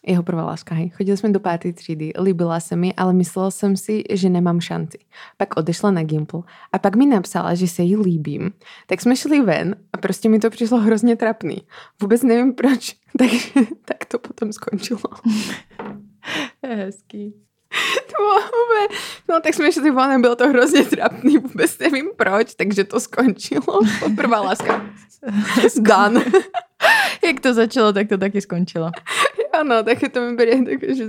Jeho prvá láska, hej. Chodili sme do pátej třídy, líbila sa mi, ale myslela som si, že nemám šanci. Pak odešla na Gimple a pak mi napsala, že sa jej líbím. Tak sme šli ven a prostě mi to přišlo hrozně trapný. Vůbec nevím (laughs) proč, takže tak to potom skončilo. (laughs) Hezký. To bylo úplně, no tak jsme šli von a bylo to hrozně trapný, vůbec nevím proč, takže to skončilo. (laughs) Prvá láska. Done. Jak to začalo, tak to taky skončilo. (laughs) Ano, tak to mi berie také, že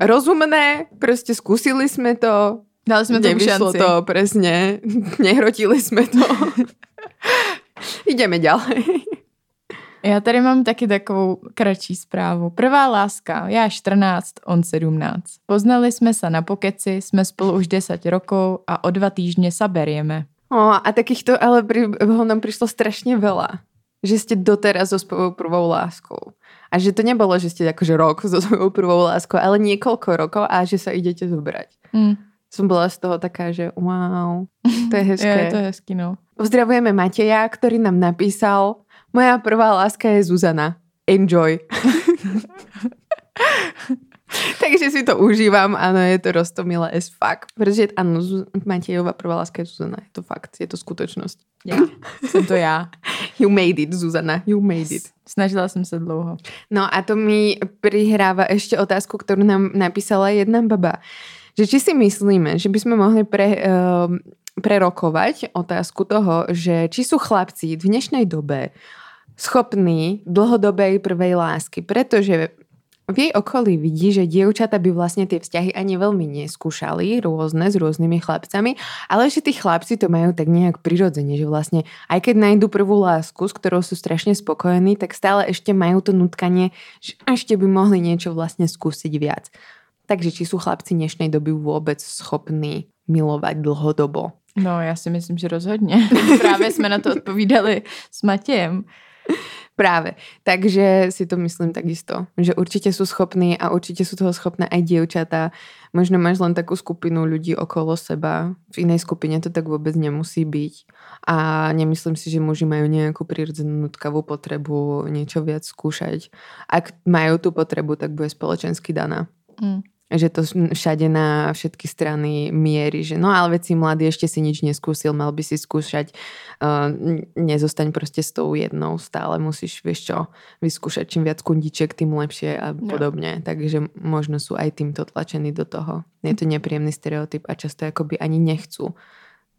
rozumné, prostě zkusili jsme to, Dali jsme nevyšlo šanci. to, presne, (laughs) nehrotili jsme to. (laughs) Ideme ďalej. Já tady mám taky takovou kratší zprávu. Prvá láska, já 14, on 17. Poznali jsme se na pokeci, jsme spolu už 10 rokov a o dva týždně sa berieme. O, a takýchto ale pri, nám prišlo strašne veľa. Že ste doteraz so svojou prvou láskou. A že to nebolo, že ste akože rok so svojou prvou láskou, ale niekoľko rokov a že sa idete zobrať. Hm. Som bola z toho taká, že wow, to je (laughs) hezké. Je to hezký, no. Pozdravujeme Mateja, ktorý nám napísal Moja prvá láska je Zuzana. Enjoy. (laughs) (laughs) Takže si to užívam, áno, je to roztomilé as fuck. Protože áno, Zuz- Matejová prvá láska je Zuzana. Je to fakt, je to skutočnosť. Já. (laughs) Jsem to já. You made it, Zuzana, you made it. Snažila jsem se dlouho. No a to mi prihráva ešte otázku, ktorú nám napísala jedna baba. Že či si myslíme, že by sme mohli pre, uh, prerokovať otázku toho, že či sú chlapci v dnešnej dobe schopní dlhodobej prvej lásky, pretože v jej okolí vidí, že dievčata by vlastne tie vzťahy ani veľmi neskúšali, rôzne s rôznymi chlapcami, ale že tí chlapci to majú tak nejak prirodzene, že vlastne aj keď nájdu prvú lásku, s ktorou sú strašne spokojení, tak stále ešte majú to nutkanie, že ešte by mohli niečo vlastne skúsiť viac. Takže či sú chlapci dnešnej doby vôbec schopní milovať dlhodobo? No, já si myslím, že rozhodně. (laughs) Právě jsme na to odpovídali s Matějem. Práve. Takže si to myslím takisto, že určite sú schopní a určite sú toho schopné aj dievčatá. Možno máš len takú skupinu ľudí okolo seba. V inej skupine to tak vôbec nemusí byť. A nemyslím si, že muži majú nejakú prirodzenú nutkavú potrebu niečo viac skúšať. Ak majú tú potrebu, tak bude spoločensky daná. Mm. Že to všade na všetky strany mierí, že no ale veď si mladý, ešte si nič neskúsil, mal by si skúšať, uh, nezostaň proste s tou jednou, stále musíš, vieš čo, vyskúšať čím viac kundiček, tým lepšie a No. podobne. Takže možno sú aj týmto tlačení do toho. Je to nepríjemný stereotyp a často akoby ani nechcú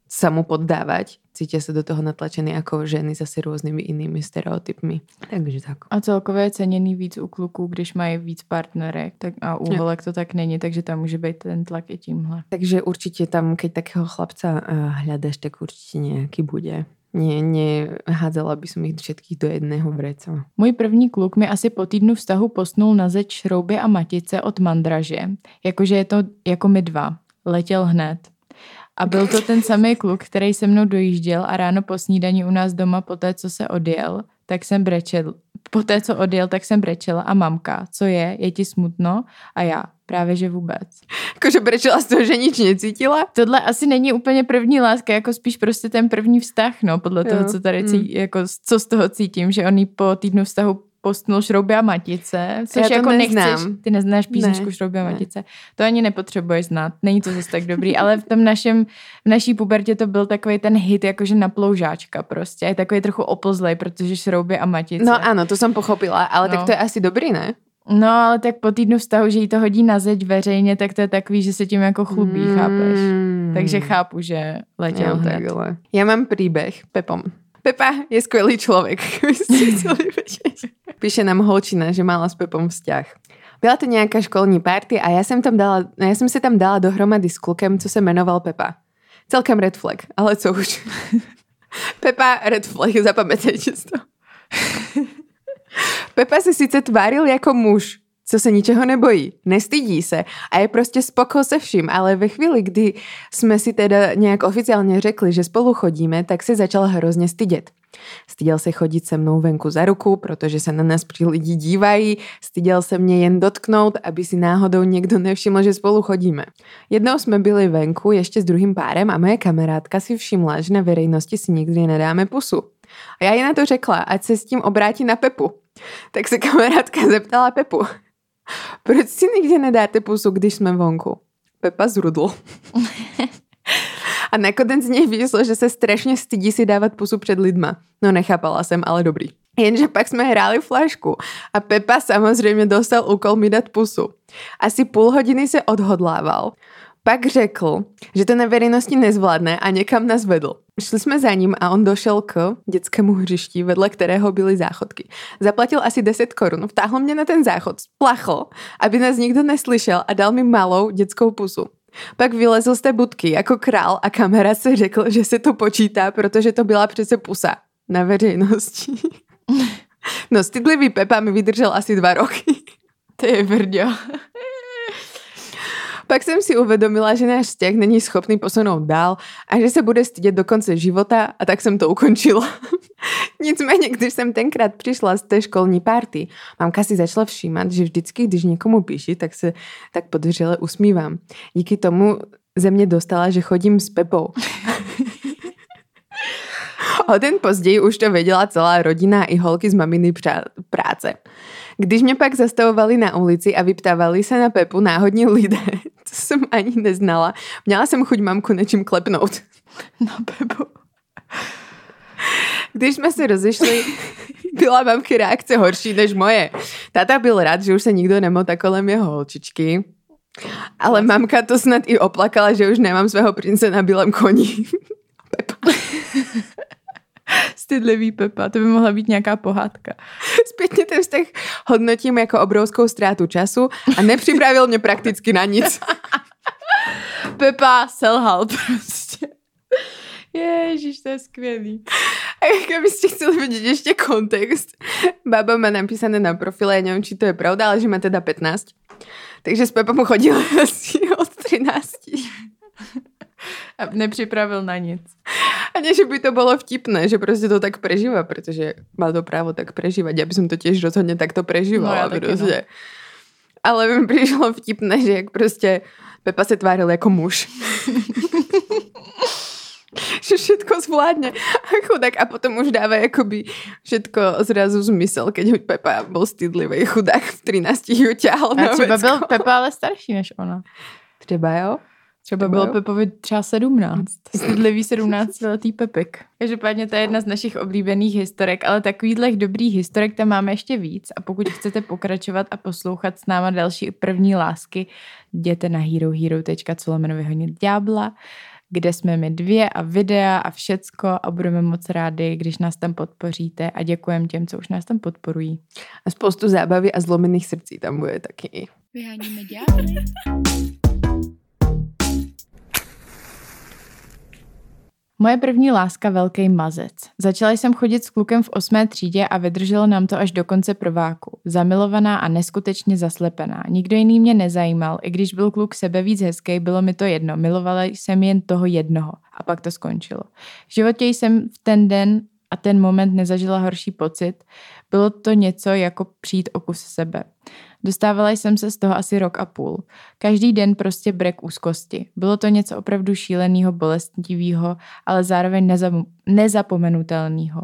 sa mu poddávať. Cítia sa do toho natlačení ako ženy zase rôznymi inými stereotypmi. Takže tak. A celkově je ceněný víc u kluků, když mají víc partnerek tak a u holek to tak není, takže tam může být ten tlak i tímhle. Takže určite tam, keď takého chlapca eh, hľadaš, tak určite nejaký bude. Nie, nehádzala by som ich všetkých do jedného vreca. Můj první kluk mi asi po týdnu vztahu posnul na zeď šrouby a matice od mandraže, jakože je to jako my dva. Letěl hned. A byl to ten samý kluk, který se mnou dojížděl a ráno po snídani u nás doma po té, co se odjel, tak jsem brečel. Po té, co odjel, tak jsem brečela a mamka, co je, je ti smutno? A já, právě že vůbec. Akože brečela z toho, že nič necítila? Tohle asi není úplně první láska, jako spíš prostě ten první vztah, no, podle toho, Jo, co tady mm. cí, jako, co z toho cítím, že on jí po týdnu vztahu postnul šrouby a matice, což Já to jako neznám. nechceš, ty neznáš písničku Ne, šrouby a ne. matice, to ani nepotřebuješ znát, není to zase tak dobrý, ale v tom našem, v naší pubertě to byl takový ten hit, jakože na ploužáčka prostě, je takový trochu oplzlej, protože šrouby a matice. No áno, to som pochopila, ale No. tak to je asi dobrý, ne? No, ale tak po týdnu vztahu, že jí to hodí na zeď veřejně, tak to je takový, že se tím jako chlubí, chápeš? Mm. Takže chápu, že letěl hned. takhle. Ja mám príbeh Pepom. Pepa je ste chceli vedieť. Píše nám holčina, že mala s Pepom vzťah. Byla to nějaká školní party a já jsem, tam dala, já jsem se tam dala dohromady s klukem, co se jmenoval Pepa. Celkem red flag, ale co už. (laughs) Pepa, red flag, zapamätajte si to. (laughs) Pepa se sice tváril jako muž, co se ničeho nebojí, nestydí se a je prostě spoko se vším, ale ve chvíli, kdy jsme si teda nějak oficiálně řekli, že spolu chodíme, tak se začal hrozně stydět. Styděl se chodit se mnou venku za ruku, protože se na nás při lidi dívají. Styděl se mě jen dotknout, aby si náhodou někdo nevšiml, že spolu chodíme. Jednou jsme byli venku ještě s druhým párem a moje kamarádka si všimla, že na verejnosti si nikdy nedáme pusu. A já jí na to řekla, ať se s tím obrátí na Pepu. Tak se kamarádka zeptala Pepu, proč si nikdy nedáte pusu, když jsme vonku? Pepa zrudl. (laughs) A nakonec z něj vyšlo, že se strašně stydí si dávat pusu před lidma. No nechápala jsem, ale dobrý. Jenže pak jsme hráli flašku a Pepa samozřejmě dostal úkol mi dát pusu. Asi půl hodiny se odhodlával. Pak řekl, že to na veřejnosti nezvládne a někam nás vedl. Šli jsme za ním a on došel k dětskému hřišti, vedle kterého byly záchodky. Zaplatil asi 10 korun, vtáhl mě na ten záchod, splachl, aby nás nikdo neslyšel a dal mi malou dětskou pusu. Pak vylezl z té budky jako král a kamera se řekl, že se to počítá, protože to byla přece pusa na veřejnosti. (laughs) No, stydlivý Pepa mi vydržel asi dva roky. To je vrďo. Pak jsem si uvědomila, že náš vzťah není schopný posunout dál a že se bude stydět do konce života a tak jsem to ukončila. (laughs) Nicméně, když jsem tenkrát přišla z té školní party, mamka si začala všímat, že vždycky, když někomu píši, tak se tak podřele usmívám. Díky tomu ze mě dostala, že chodím s Pepou. (laughs) O den později už to věděla celá rodina i holky z maminy práce. Když mě pak zastavovali na ulici a vyptávali se na Pepu náhodní lidé, co jsem ani neznala, měla jsem chuť mamku nečím klepnout. Na Pepu. Když jsme se rozešli, byla mamky reakce horší než moje. Tata byl rád, že už se nikdo nemotá kolem jeho holčičky. Ale mamka to snad i oplakala, že už nemám svého prince na bílém koni. (laughs) Pepa. (laughs) Stydlivý Pepa, to by mohla být nějaká pohádka. (laughs) Zpětně ten vztah hodnotím jako obrovskou ztrátu času a nepřipravil mě prakticky na nic. (laughs) Pepa selhal prostě. Ježíš, to je skvělý. A jak byste chtěli vidět ještě kontext, baba má napísané na profile, já nevím, či to je pravda, ale že má teda 15. Takže s Pepou chodila asi od 13. A nepřipravil na nic. A že by to bolo vtipné, že prostě to tak prežíva, protože má to právo tak prežívať. Ja by som to tiež rozhodne takto prežívala. No, prostě. Ale mi přišlo vtipné, že jak prostě Pepa se tváril jako muž. (laughs) že všetko zvládne. A chudák. A potom už dáva jakoby všetko zrazu zmysel, keď ho Pepa bol stydlivý chudák v 13 ju ťahal A na třeba vecko. byl Pepa ale starší než ona. Třeba jo? Třeba bylo jo. Pepovi třeba 17. (laughs) Stydlivý 17 letý Pepik. Každopádně to je jedna z našich oblíbených historek, ale takovýchhle dobrých historek tam máme ještě víc a pokud chcete pokračovat a poslouchat s náma další první lásky, jděte na herohero.co lomeno vyhonit ďábla, kde jsme my dvě a videa a všecko a budeme moc rádi, když nás tam podpoříte a děkujeme těm, co už nás tam podporují. A spoustu zábavy a zlomených srdcí tam bude taky. Vyháníme ďábly. Moje první láska velký mazec. Začala jsem chodit s klukem v osmé třídě a vydrželo nám to až do konce prváku. Zamilovaná a neskutečně zaslepená. Nikdo jiný mě nezajímal, i když byl kluk sebe víc hezký, bylo mi to jedno. Milovala jsem jen toho jednoho. A pak to skončilo. V životě jsem v ten den a ten moment nezažila horší pocit. Bylo to něco jako přijít o kus sebe. Dostávala jsem se z toho asi rok a půl. Každý den prostě brek úzkosti. Bylo to něco opravdu šíleného, bolestivého, ale zároveň nezapomenutelného.